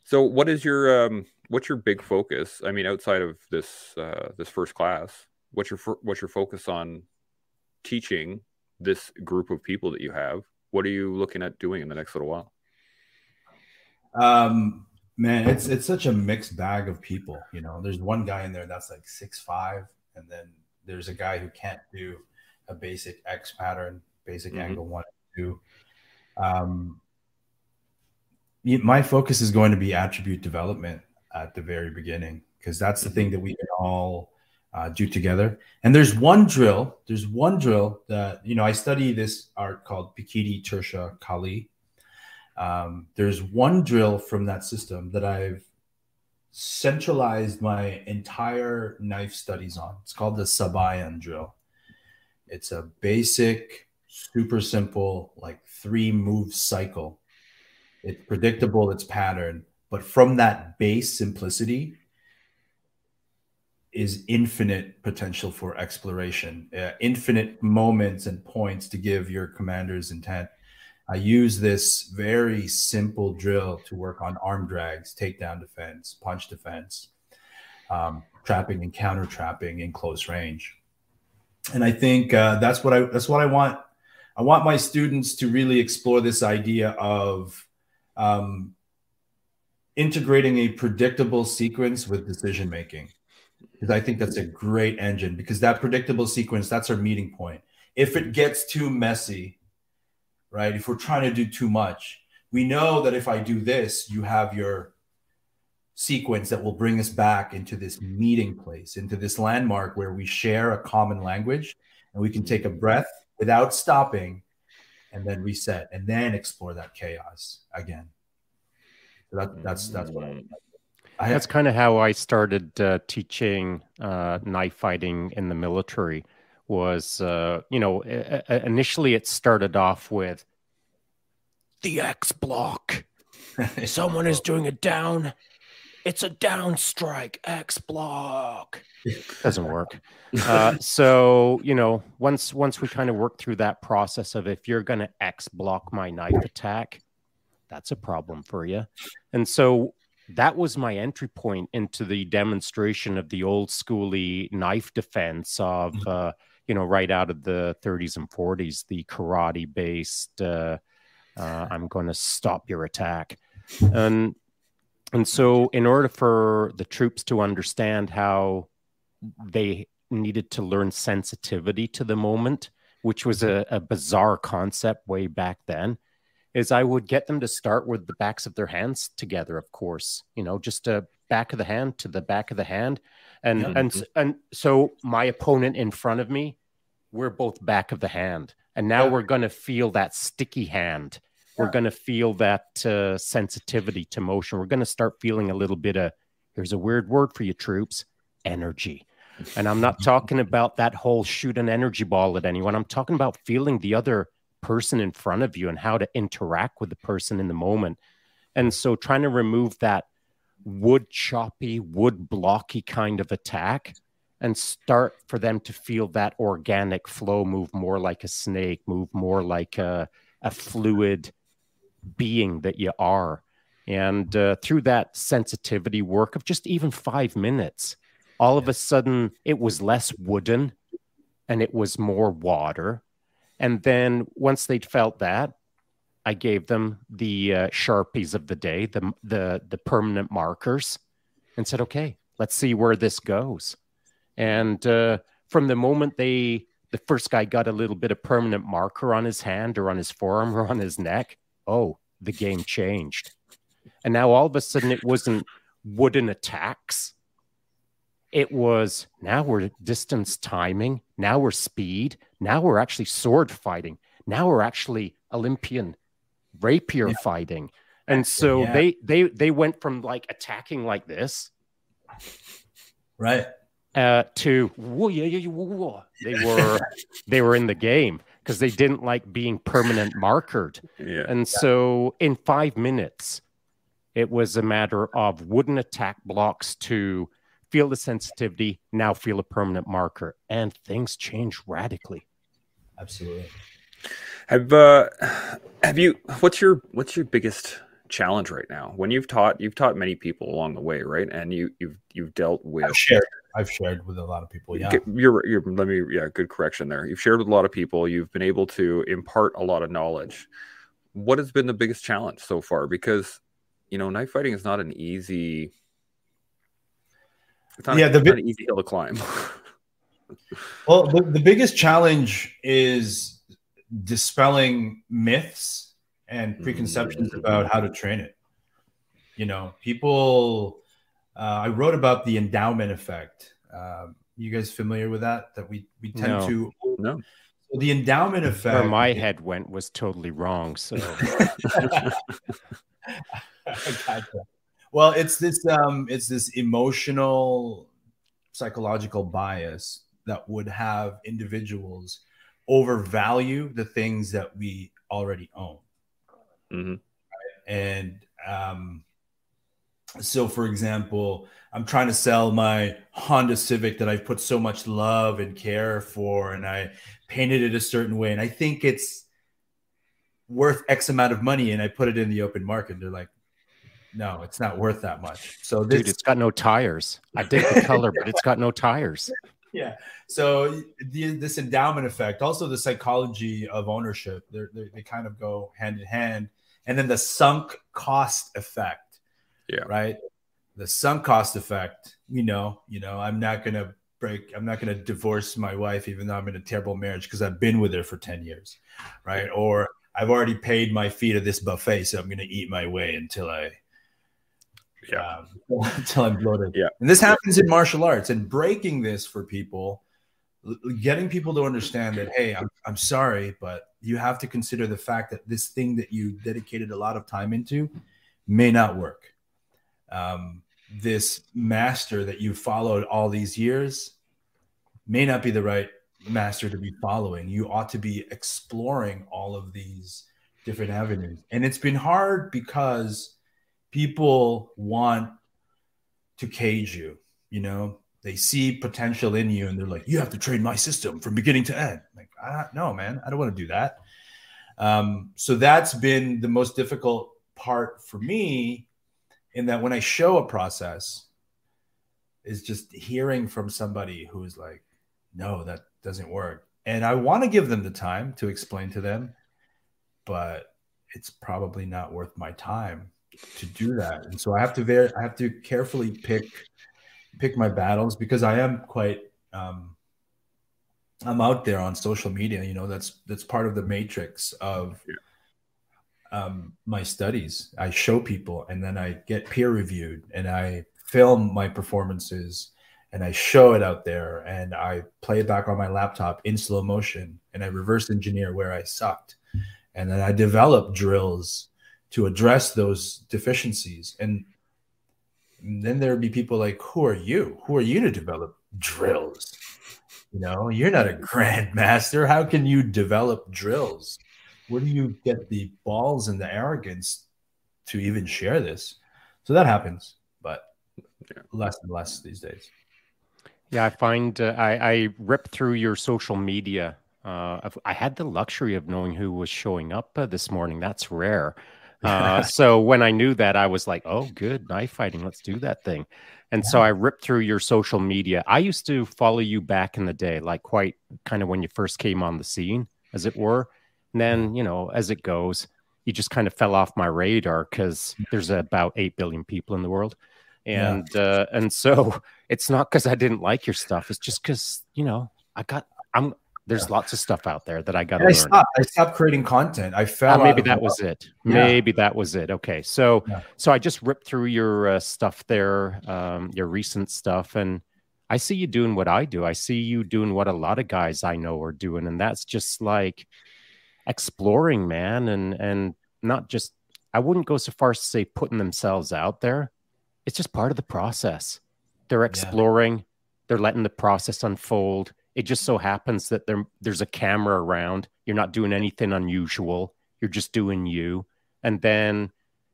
so what is your um what's your big focus? I mean outside of this uh this first class what's your what's your focus on teaching this group of people that you have? What are you looking at doing in the next little while? Um, man, it's it's such a mixed bag of people. You know, there's one guy in there that's like six five, and then there's a guy who can't do a basic X pattern, basic Mhm. angle one and two. Um, my focus is going to be attribute development at the very beginning because that's the thing that we can all uh, do together. And there's one drill. There's one drill that you know I study this art called Pekiti Tirsia Kali. Um, there's one drill from that system that I've centralized my entire knife studies on. It's called the Sabayan drill. It's a basic, super simple, like three move cycle. It's predictable, it's pattern, but from that base simplicity is infinite potential for exploration, uh, infinite moments and points to give your commander's intent. I use this very simple drill to work on arm drags, takedown defense, punch defense, um, trapping and counter trapping in close range. And I think uh, that's what I that's what I want. I want my students to really explore this idea of um, integrating a predictable sequence with decision making because I think that's a great engine because that predictable sequence that's our meeting point. If it gets too messy, right? If we're trying to do too much, we know that if I do this, you have your sequence that will bring us back into this meeting place, into this landmark where we share a common language and we can take a breath without stopping and then reset and then explore that chaos again. So that, that's that's what I, I That's kind of how I started uh, teaching uh, knife fighting in the military. Was uh, you know i- i- initially it started off with the X block. Someone is doing a down. It's a down strike. X block doesn't work. Uh, so you know once once we kind of work through that process of if you're going to X block my knife attack, that's a problem for you. And so that was my entry point into the demonstration of the old schooly knife defense of uh, you know right out of the 30s and 40s the karate based uh, uh, i'm going to stop your attack and and so in order for the troops to understand how they needed to learn sensitivity to the moment which was mm-hmm. a, a bizarre concept way back then is I would get them to start with the backs of their hands together, of course, you know, just a back of the hand to the back of the hand. And Yeah. and and so my opponent in front of me, we're both back of the hand. And now Yeah. we're going to feel that sticky hand. We're going to feel that uh, sensitivity to motion. We're going to start feeling a little bit of here's a weird word for you troops, energy. And I'm not talking about that whole shoot an energy ball at anyone. I'm talking about feeling the other person in front of you and how to interact with the person in the moment. And so trying to remove that wood choppy, wood blocky kind of attack and start for them to feel that organic flow, move more like a snake, move more like a, a fluid being that you are. And uh, through that sensitivity work of just even five minutes, all of a sudden it was less wooden and it was more water. And then once they'd felt that, I gave them the uh, sharpies of the day, the the the permanent markers, and said, "Okay, let's see where this goes." And uh, from the moment they, the first guy got a little bit of permanent marker on his hand or on his forearm or on his neck, oh, the game changed. And now all of a sudden it wasn't wooden attacks. It was now we're distance timing. Now we're speed. Now we're actually sword fighting. Now we're actually Olympian rapier yeah. fighting. And so yeah. they they they went from like attacking like this. Right. Uh, to whoa, yeah, yeah, whoa. they were they were in the game because they didn't like being permanent markered. Yeah. And so in five minutes, it was a matter of wooden attack blocks to feel the sensitivity, now feel a permanent marker, and things change radically. Absolutely. Have uh, have you? What's your what's your biggest challenge right now? When you've taught, you've taught many people along the way, right? And you you've you've dealt with. I've shared. I've shared with a lot of people. Yeah, you're you're. Let me. Yeah, good correction there. You've shared with a lot of people. You've been able to impart a lot of knowledge. What has been the biggest challenge so far? Because you know, knife fighting is not an easy. Not, yeah, the it's not an easy hill to climb. well, the, the biggest challenge is dispelling myths and preconceptions mm-hmm. about how to train it. You know, people. Uh, I wrote about the endowment effect. Um, you guys familiar with that? That we we tend no. to no. So the endowment effect. Where my head went was totally wrong. So. gotcha. Well, it's this um, it's this emotional, psychological bias that would have individuals overvalue the things that we already own. Mm-hmm. Right? And um, so, for example, I'm trying to sell my Honda Civic that I've put so much love and care for, and I painted it a certain way, and I think it's worth X amount of money, and I put it in the open market. They're like, no, it's not worth that much. So, this, dude, it's got no tires. I dig the color, but it's got no tires. Yeah. So the, this endowment effect, also the psychology of ownership, they're, they kind of go hand in hand. And then the sunk cost effect. Yeah. Right. The sunk cost effect. You know, you know, I'm not gonna break. I'm not gonna divorce my wife, even though I'm in a terrible marriage, because I've been with her for ten years, right? Or I've already paid my fee to this buffet, so I'm gonna eat my way until I yeah um, until i'm bloated yeah and this happens in martial arts and breaking this for people getting people to understand that hey I'm, I'm sorry but you have to consider the fact that this thing that you dedicated a lot of time into may not work um, this master that you followed all these years may not be the right master to be following you ought to be exploring all of these different avenues and it's been hard because people want to cage you, you know, they see potential in you and they're like, you have to train my system from beginning to end. Like, I no, man, I don't want to do that. Um, so that's been the most difficult part for me in that when I show a process is just hearing from somebody who's like, no, that doesn't work. And I want to give them the time to explain to them, but it's probably not worth my time to do that. And so I have to very I have to carefully pick pick my battles because I am quite um I'm out there on social media, you know, that's that's part of the matrix of um my studies. I show people and then I get peer reviewed and I film my performances and I show it out there and I play it back on my laptop in slow motion and I reverse engineer where I sucked. And then I develop drills to address those deficiencies. And then there would be people like, who are you? Who are you to develop drills? You know, you're not a grandmaster. How can you develop drills? Where do you get the balls and the arrogance to even share this? So that happens, but less and less these days. Yeah, I find uh, I, I rip through your social media Uh, I had the luxury of knowing who was showing up uh, this morning. That's rare. Uh, so when I knew that, I was like, "Oh, good knife fighting. Let's do that thing." And yeah. so I ripped through your social media. I used to follow you back in the day, like quite kind of when you first came on the scene, as it were. And then, you know, as it goes, you just kind of fell off my radar because there's about eight billion people in the world, and yeah. uh, and so it's not because I didn't like your stuff. It's just because you know I got I'm there's yeah. lots of stuff out there that I got to learn. Stopped, I stopped creating content. I fell. Uh, maybe that was it. Yeah. Maybe that was it. Okay, so yeah. so I just ripped through your uh, stuff there, um, your recent stuff, and I see you doing what I do. I see you doing what a lot of guys I know are doing, and that's just like exploring, man, and and not just. I wouldn't go so far as to say putting themselves out there. It's just part of the process. They're exploring. They're letting the process unfold it just so happens that there there's a camera around. You're not doing anything unusual. You're just doing you, and then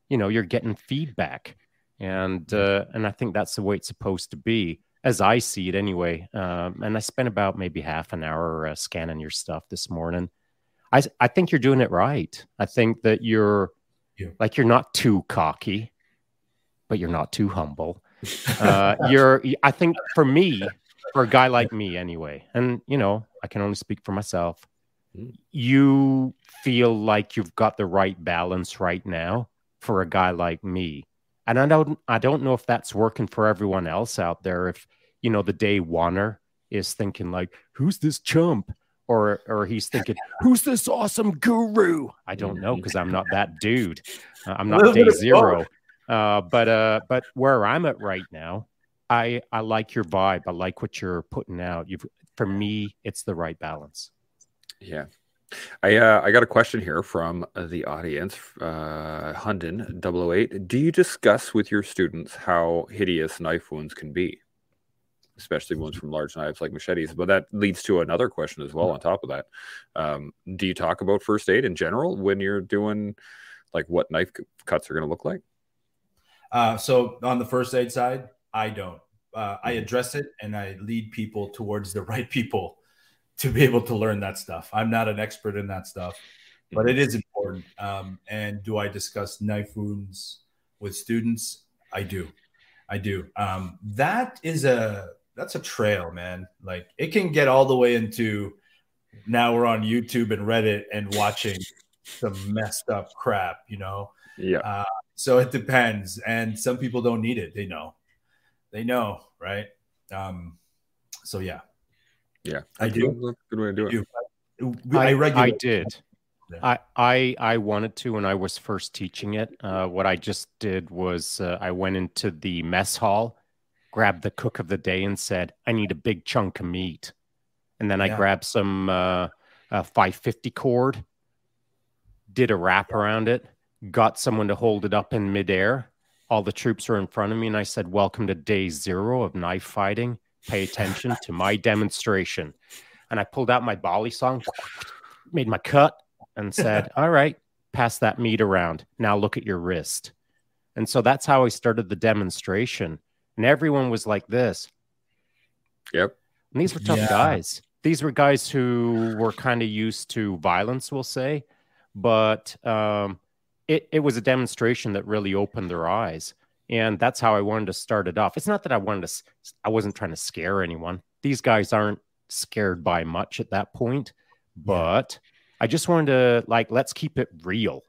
you know you're getting feedback, and uh, and I think that's the way it's supposed to be, as I see it anyway. Um, and I spent about maybe half an hour uh, scanning your stuff this morning. I I think you're doing it right. I think that you're yeah. like you're not too cocky, but you're not too humble. Uh, you're I think for me for a guy like me anyway and you know i can only speak for myself hmm. you feel like you've got the right balance right now for a guy like me and i don't i don't know if that's working for everyone else out there if you know the day oneer is thinking like who's this chump or or he's thinking who's this awesome guru i don't know because i'm not that dude uh, i'm not day zero uh, but uh, but where i'm at right now I I like your vibe. I like what you're putting out. You've for me, it's the right balance. Yeah. I uh, I got a question here from the audience, uh, Hunden 008. Do you discuss with your students how hideous knife wounds can be, especially wounds from large knives like machetes? But that leads to another question as well. On top of that, um, do you talk about first aid in general when you're doing like what knife cuts are going to look like? Uh, so on the first aid side, I don't. Uh, I mm-hmm. address it and I lead people towards the right people to be able to learn that stuff. I'm not an expert in that stuff, but it mm-hmm. important. Um, and do I discuss knife wounds with students? I do. I do. Um, that is a that's a trail, man. Like it can get all the way into now we're on YouTube and Reddit and watching some messed up crap, you know. Yeah. Uh, so it depends, and some people don't need it. They know they know, right? Um, so yeah, yeah, I do. Good way to do it. I, I, I did. Yeah. I, I I wanted to when I was first teaching it. Uh, what I just did was uh, I went into the mess hall, grabbed the cook of the day, and said, "I need a big chunk of meat," and then I grabbed some uh, 550 cord, did a wrap around it, got someone to hold it up in midair, all the troops were in front of me and I said, Welcome to day zero of knife fighting. Pay attention to my demonstration. And I pulled out my balisong, made my cut, and said, All right, pass that meat around. Now look at your wrist. And so that's how I started the demonstration. And everyone was like this. Yep. And these were tough yeah. guys. These were guys who were kind of used to violence, we'll say. But um, it, it was a demonstration that really opened their eyes and that's how i wanted to start it off it's not that i wanted to i wasn't trying to scare anyone these guys aren't scared by much at that point but yeah. i just wanted to like let's keep it real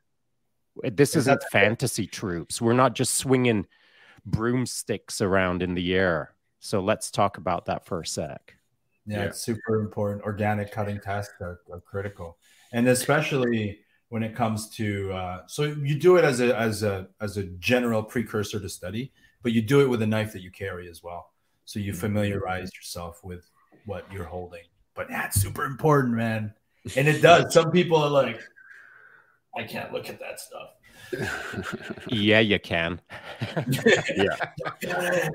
this isn't fantasy troops we're not just swinging broomsticks around in the air. So let's talk about that for a sec. Yeah, yeah. it's super important. Organic cutting tasks are, are critical. And especially when it comes to uh, so you do it as a as a as a general precursor to study but you do it with a knife that you carry as well. So you mm-hmm. familiarize yourself with what you're holding. But that's super important man. And it does. Some people are like i can't look at that stuff yeah you can. Yeah.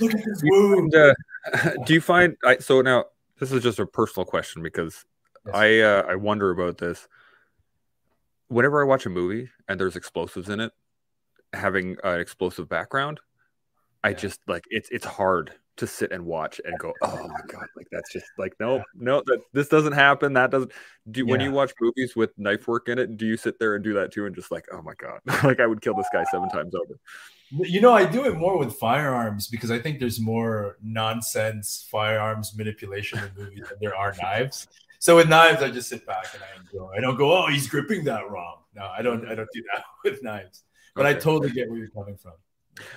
Look at this wound. uh, do you find I, so now this is just a personal question because yes. i uh, i wonder about this. Whenever I watch a movie and there's explosives in it, having an explosive background, I just like it's it's hard to sit and watch and go, oh my god, like that's just like no, no, that this doesn't happen. That doesn't. Do yeah. when you watch movies with knife work in it, do you sit there and do that too, and just like, oh my god, like I would kill this guy seven times over. You know, I do it more with firearms because I think there's more nonsense firearms manipulation in movies than there are knives. So with knives, I just sit back and I enjoy. I don't go, oh, he's gripping that wrong. No, I don't. I don't do that with knives. But okay. I totally get where you're coming from.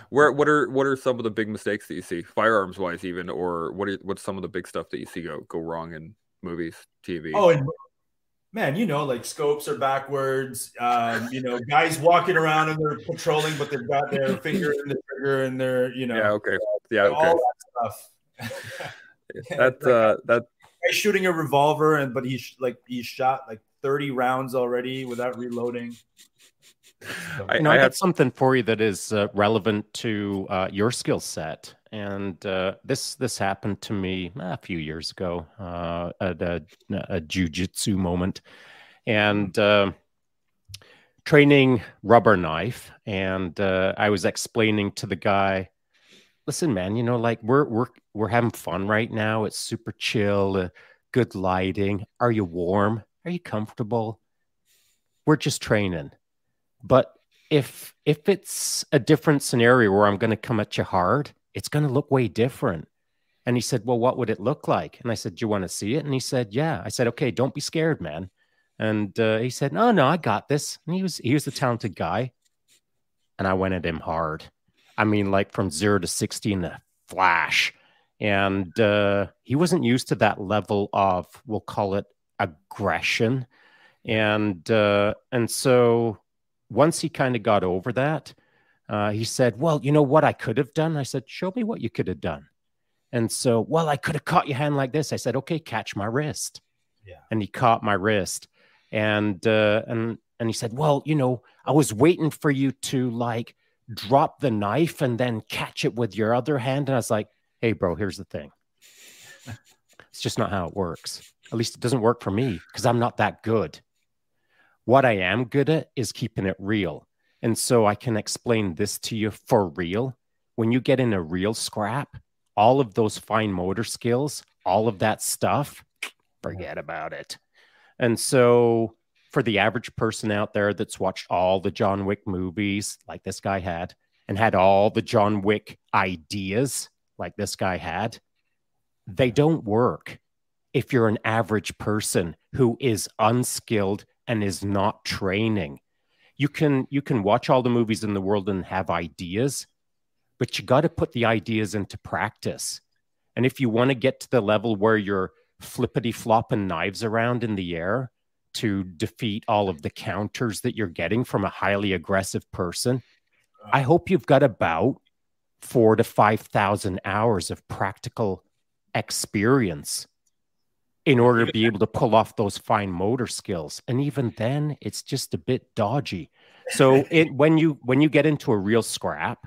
Where what are what are some of the big mistakes that you see, firearms wise, even, or what are, what's some of the big stuff that you see go go wrong in movies, TV? Oh, and man, you know, like scopes are backwards. Um, you know, guys walking around and they're patrolling, but they've got their finger in the trigger and they're you know, yeah, okay, yeah, okay. all that stuff. That's uh, that guy shooting a revolver and but he's like he shot like 30 rounds already without reloading. I, you know, I, I have something for you that is uh, relevant to uh, your skill set, and uh, this this happened to me a few years ago uh, at a, a jujitsu moment, and uh, training rubber knife, and uh, I was explaining to the guy, "Listen, man, you know, like we're we're we're having fun right now. It's super chill, good lighting. Are you warm? Are you comfortable? We're just training." But if if it's a different scenario where I'm going to come at you hard, it's going to look way different. And he said, Well, what would it look like? And I said, Do you want to see it? And he said, Yeah. I said, Okay, don't be scared, man. And uh, he said, No, no, I got this. And he was he was a talented guy. And I went at him hard. I mean, like from zero to 60 in a flash. And uh, he wasn't used to that level of, we'll call it aggression. And uh, and so once he kind of got over that, uh, he said, Well, you know what I could have done? I said, Show me what you could have done. And so, well, I could have caught your hand like this. I said, Okay, catch my wrist. Yeah. And he caught my wrist. And, uh, and, and he said, Well, you know, I was waiting for you to like drop the knife and then catch it with your other hand. And I was like, Hey, bro, here's the thing. It's just not how it works. At least it doesn't work for me because I'm not that good. What I am good at is keeping it real. And so I can explain this to you for real. When you get in a real scrap, all of those fine motor skills, all of that stuff, forget about it. And so for the average person out there that's watched all the John Wick movies, like this guy had, and had all the John Wick ideas, like this guy had, they don't work if you're an average person who is unskilled and is not training. You can you can watch all the movies in the world and have ideas, but you got to put the ideas into practice. And if you want to get to the level where you're flippity flopping knives around in the air to defeat all of the counters that you're getting from a highly aggressive person, I hope you've got about four to 5,000 hours of practical experience in order to be able to pull off those fine motor skills. And even then it's just a bit dodgy. So it when you when you get into a real scrap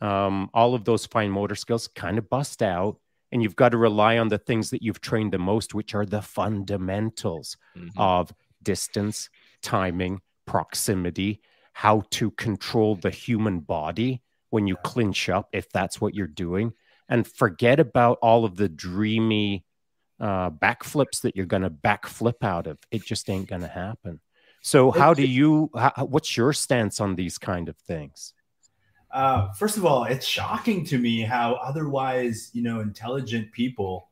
um, all of those fine motor skills kind of bust out and you've got to rely on the things that you've trained the most which are the fundamentals mm-hmm. of distance timing proximity how to control the human body when you clinch up if that's what you're doing. And forget about all of the dreamy uh, backflips that you're going to backflip out of. It just ain't going to happen. So, how do you? How, what's your stance on these kind of things? Uh, first of all, it's shocking to me how otherwise, you know, intelligent people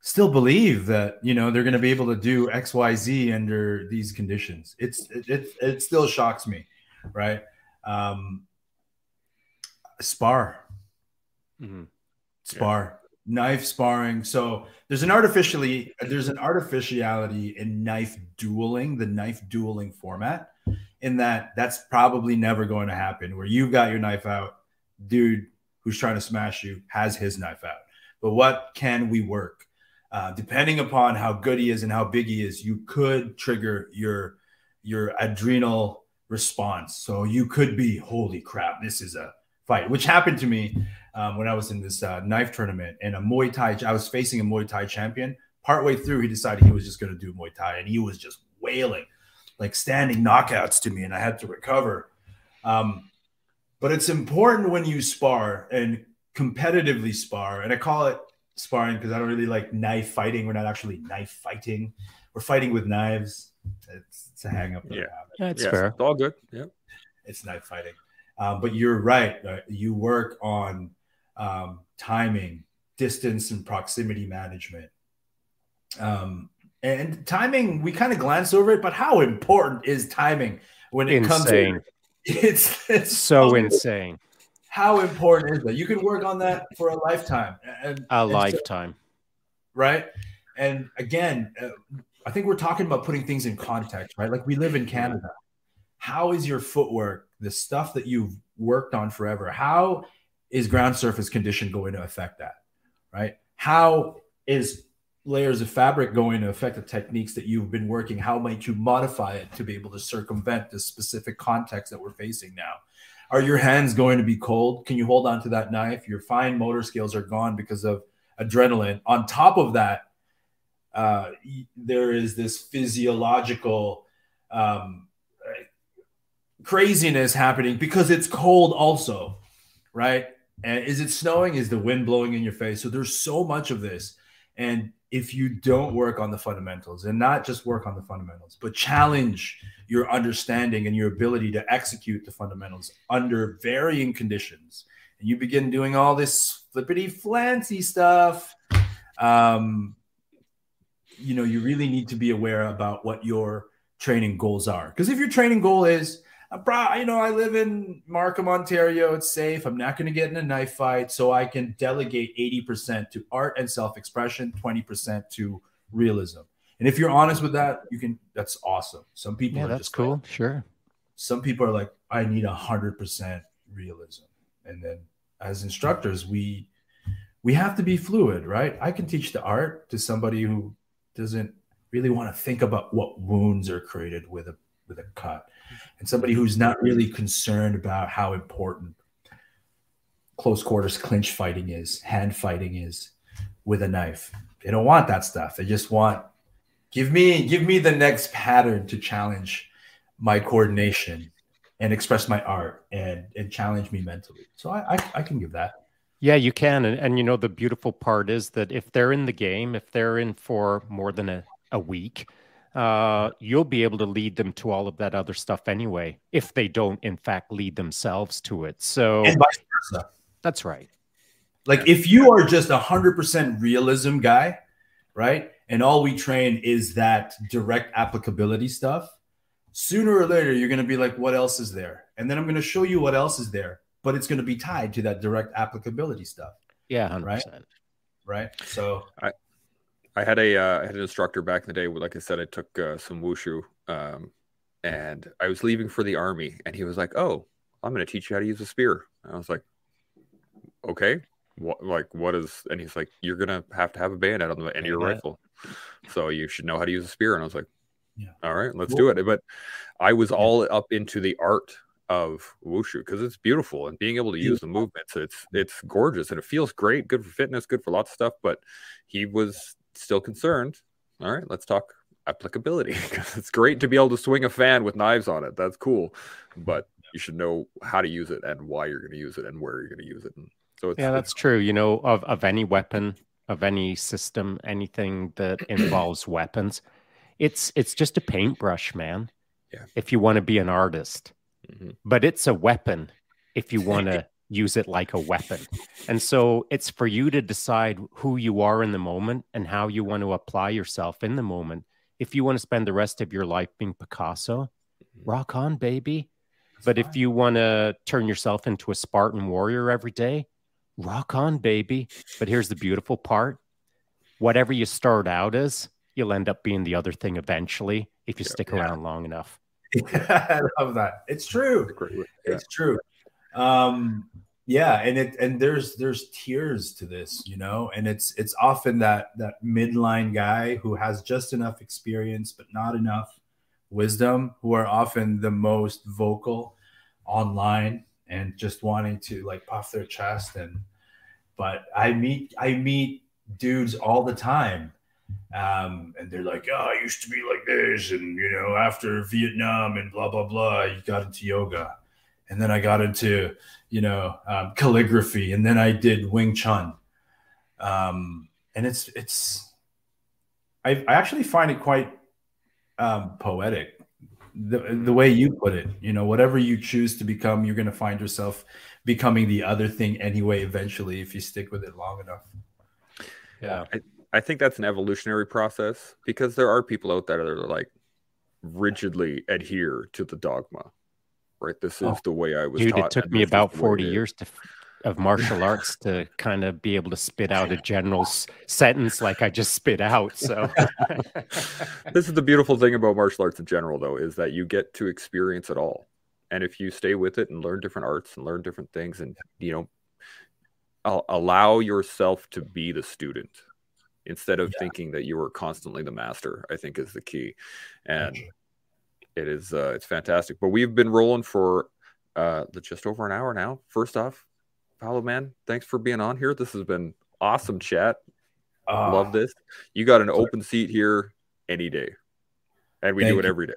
still believe that you know they're going to be able to do X, Y, Z under these conditions. It's it it, it still shocks me, right? Um, spar, mm-hmm. spar knife sparring. So there's an artificially there's an artificiality in knife dueling, the knife dueling format, in that that's probably never going to happen. Where you've got your knife out, dude who's trying to smash you has his knife out. But what can we work? Uh, depending upon how good he is and how big he is, you could trigger your your adrenal response. So you could be, holy crap, this is a fight, which happened to me um, when I was in this uh, knife tournament and a Muay Thai. I was facing a Muay Thai champion. Partway through, he decided he was just going to do Muay Thai, and he was just wailing, like standing knockouts to me, and I had to recover. Um, but it's important when you spar, and competitively spar, and I call it sparring because I don't really like knife fighting. We're not actually knife fighting. We're fighting with knives. It's, it's a hang up. Yeah. Yeah, it's fair. It's all good. Yeah. It's knife fighting. Um, but you're right. uh, you work on um, timing, distance, and proximity management. Um, and timing, we kind of glance over it, but how important is timing when it comes Insane. to it's it's So insane. how important is that? You can work on that for a lifetime. And, A and so- lifetime. right? And again, uh, I think we're talking about putting things in context, right? Like we live in Canada. How is your footwork, the stuff that you've worked on forever? How is ground surface condition going to affect that, right? How is layers of fabric going to affect the techniques that you've been working? How might you modify it to be able to circumvent the specific context that we're facing now? Are your hands going to be cold? Can you hold on to that knife? Your fine motor skills are gone because of adrenaline. On top of that, uh, there is this physiological um, craziness happening because it's cold, also, right? And is it snowing? Is the wind blowing in your face? So there's so much of this. And if you don't work on the fundamentals and not just work on the fundamentals, but challenge your understanding and your ability to execute the fundamentals under varying conditions, and you begin doing all this flippity flancy stuff, um, you know, you really need to be aware about what your training goals are. Because if your training goal is, uh, bro, you know, I live in Markham, Ontario, it's safe. I'm not going to get in a knife fight, so I can delegate 80% to art and self expression, 20% to realism. And if you're honest with that, you can, that's awesome. Some people Yeah, are that's just cool. like- Sure. some people are like, I need a hundred percent realism. And then as instructors, we we have to be fluid, right? I can teach the art to somebody who doesn't really want to think about what wounds are created with a with a cut. Mm-hmm. And somebody who's not really concerned about how important close quarters clinch fighting is, hand fighting is with a knife. They don't want that stuff. They just want give me give me the next pattern to challenge my coordination and express my art and and challenge me mentally. So I I, I can give that. Yeah, you can. And, and you know, the beautiful part is that if they're in the game, if they're in for more than a, a week, uh, you'll be able to lead them to all of that other stuff anyway, if they don't, in fact, lead themselves to it. So And vice versa. that's right. Like if you are just a hundred percent realism guy, right? And all we train is that direct applicability stuff. Sooner or later, you're gonna be like, what else is there? And then I'm gonna show you what else is there, but it's gonna be tied to that direct applicability stuff, Yeah, 100%. Right? right? So I had a uh, I had an instructor back in the day. Like I said, I took uh, some wushu, um, and I was leaving for the army, and he was like, "Oh, I'm going to teach you how to use a spear." And I was like, "Okay, what? Like, what is?" And he's like, "You're gonna have to have a bayonet on the end of your Bayonet. rifle, so you should know how to use a spear." And I was like, Yeah. "All right, let's Cool. do it." But I was all up into the art of wushu because it's beautiful and being able to use the movements it's it's gorgeous and it feels great good for fitness good for lots of stuff but he was still concerned all right let's talk applicability because it's great to be able to swing a fan with knives on it that's cool but you should know how to use it and why you're going to use it and where you're going to use it and so it's Yeah, that's true. You know, of, of any weapon, of any system, anything that involves weapons, it's it's just a paintbrush, man. Yeah. If you want to be an artist, Mhm. but it's a weapon if you want to use it like a weapon. And so it's for you to decide who you are in the moment and how you want to apply yourself in the moment. If you want to spend the rest of your life being Picasso, mm-hmm. rock on, baby. But if you want to turn yourself into a Spartan warrior every day, rock on, baby. But here's the beautiful part whatever you start out as, you'll end up being the other thing eventually if you Yeah. stick Yeah. around long enough. I love that. It's true. great yeah. It's true. Um, yeah, and it and there's there's tiers to this, you know, and it's it's often that that midline guy who has just enough experience but not enough wisdom, who are often the most vocal online and just wanting to like puff their chest and but I meet I meet dudes all the time um, and they're like, "Oh, I used to be like this, and you know, after Vietnam and blah blah blah, you got into yoga." And then I got into you know um, calligraphy, and then I did Wing Chun. Um, and it's it's I, I actually find it quite um, poetic the the way you put it. You know, whatever you choose to become, you're going to find yourself becoming the other thing anyway. Eventually, if you stick with it long enough. Yeah, I, I think that's an evolutionary process because there are people out there that are like rigidly adhere to the dogma. Right, this is oh, the way I was. Dude, taught, it took me about forty years to of martial arts to kind of be able to spit out a general sentence like I just spit out. So this is the beautiful thing about martial arts in general, though, is that you get to experience it all. And if you stay with it and learn different arts and learn different things, and you know, allow yourself to be the student instead of yeah. thinking that you are constantly the master, I think is the key. And it is uh, it's fantastic. But we've been rolling for uh, just over an hour now. First off, Paulo, man, thanks for being on here. This has been awesome chat. Uh, Love this. You got an open seat here any day, and we do it every day.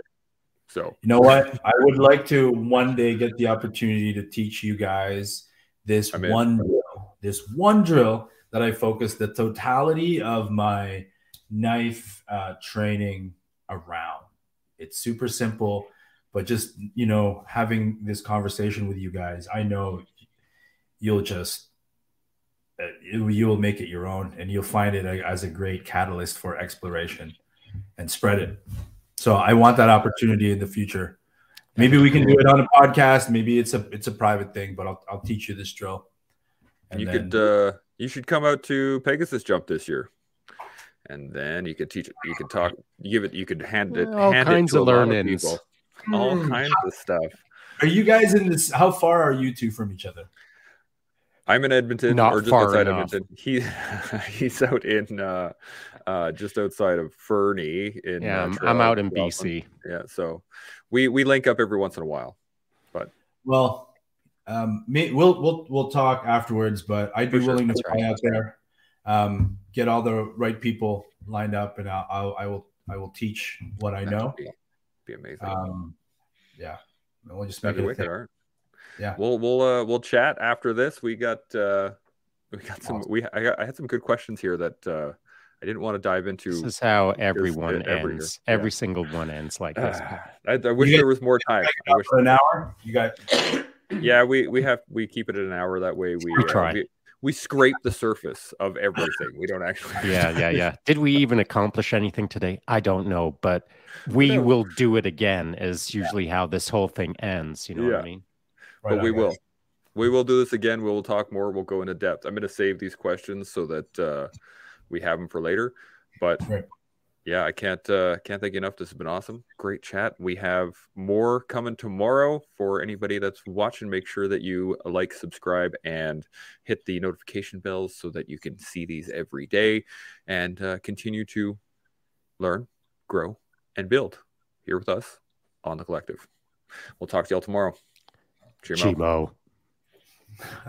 So you know what? I would like to one day get the opportunity to teach you guys this one drill. This one drill that I focus the totality of my knife uh, training around. It's super simple, but just you know having this conversation with you guys, I know you'll just uh, you'll make it your own and you'll find it as a great catalyst for exploration and spread it. So i want that opportunity in the future. Maybe we can do it on a podcast. Maybe it's a it's a private thing but i'll, I'll teach you this drill. And you then, could uh you should come out to pegasus jump this year and then you could teach it you could talk you give it you could hand it all hand kinds it of learnings all hmm. kinds of stuff are you guys in this how far are you two from each other I'm in Edmonton, Not or just outside enough. Edmonton. He he's out in uh, uh, just outside of Fernie. In yeah, I'm, I'm out in BC. Yeah, so we we link up every once in a while. But well, um, me, we'll we'll we'll talk afterwards. But I'd be willing to fly out there, um, get all the right people lined up, and I'll, I'll I will I will teach what I know. Be, be, amazing. Um, yeah, we'll just make That'd it yeah we'll we'll uh we'll chat after this we got uh we got some awesome. we I, got, I had some good questions here that uh I didn't want to dive into. This is how everyone every ends. Year. Every yeah. single one ends like this. Uh, I, I, wish there was more time. I wish for an hour. You got. yeah, we we have we keep it at an hour. That way we, we uh, try. We, we scrape the surface of everything. We don't actually. yeah, yeah, yeah. Did we even accomplish anything today? I don't know, but we will do it again. Is usually yeah. how this whole thing ends. You know yeah. what I mean? Right but we will. We will do this again. We will talk more. We'll go into depth. I'm going to save these questions so that uh, we have them for later. But right. Yeah, I can't uh, can't thank you enough. This has been awesome. Great chat. We have more coming tomorrow for anybody that's watching. Make sure that you like, subscribe, and hit the notification bells so that you can see these every day and uh, continue to learn, grow, and build here with us on the collective. We'll talk to y'all tomorrow. Chimo.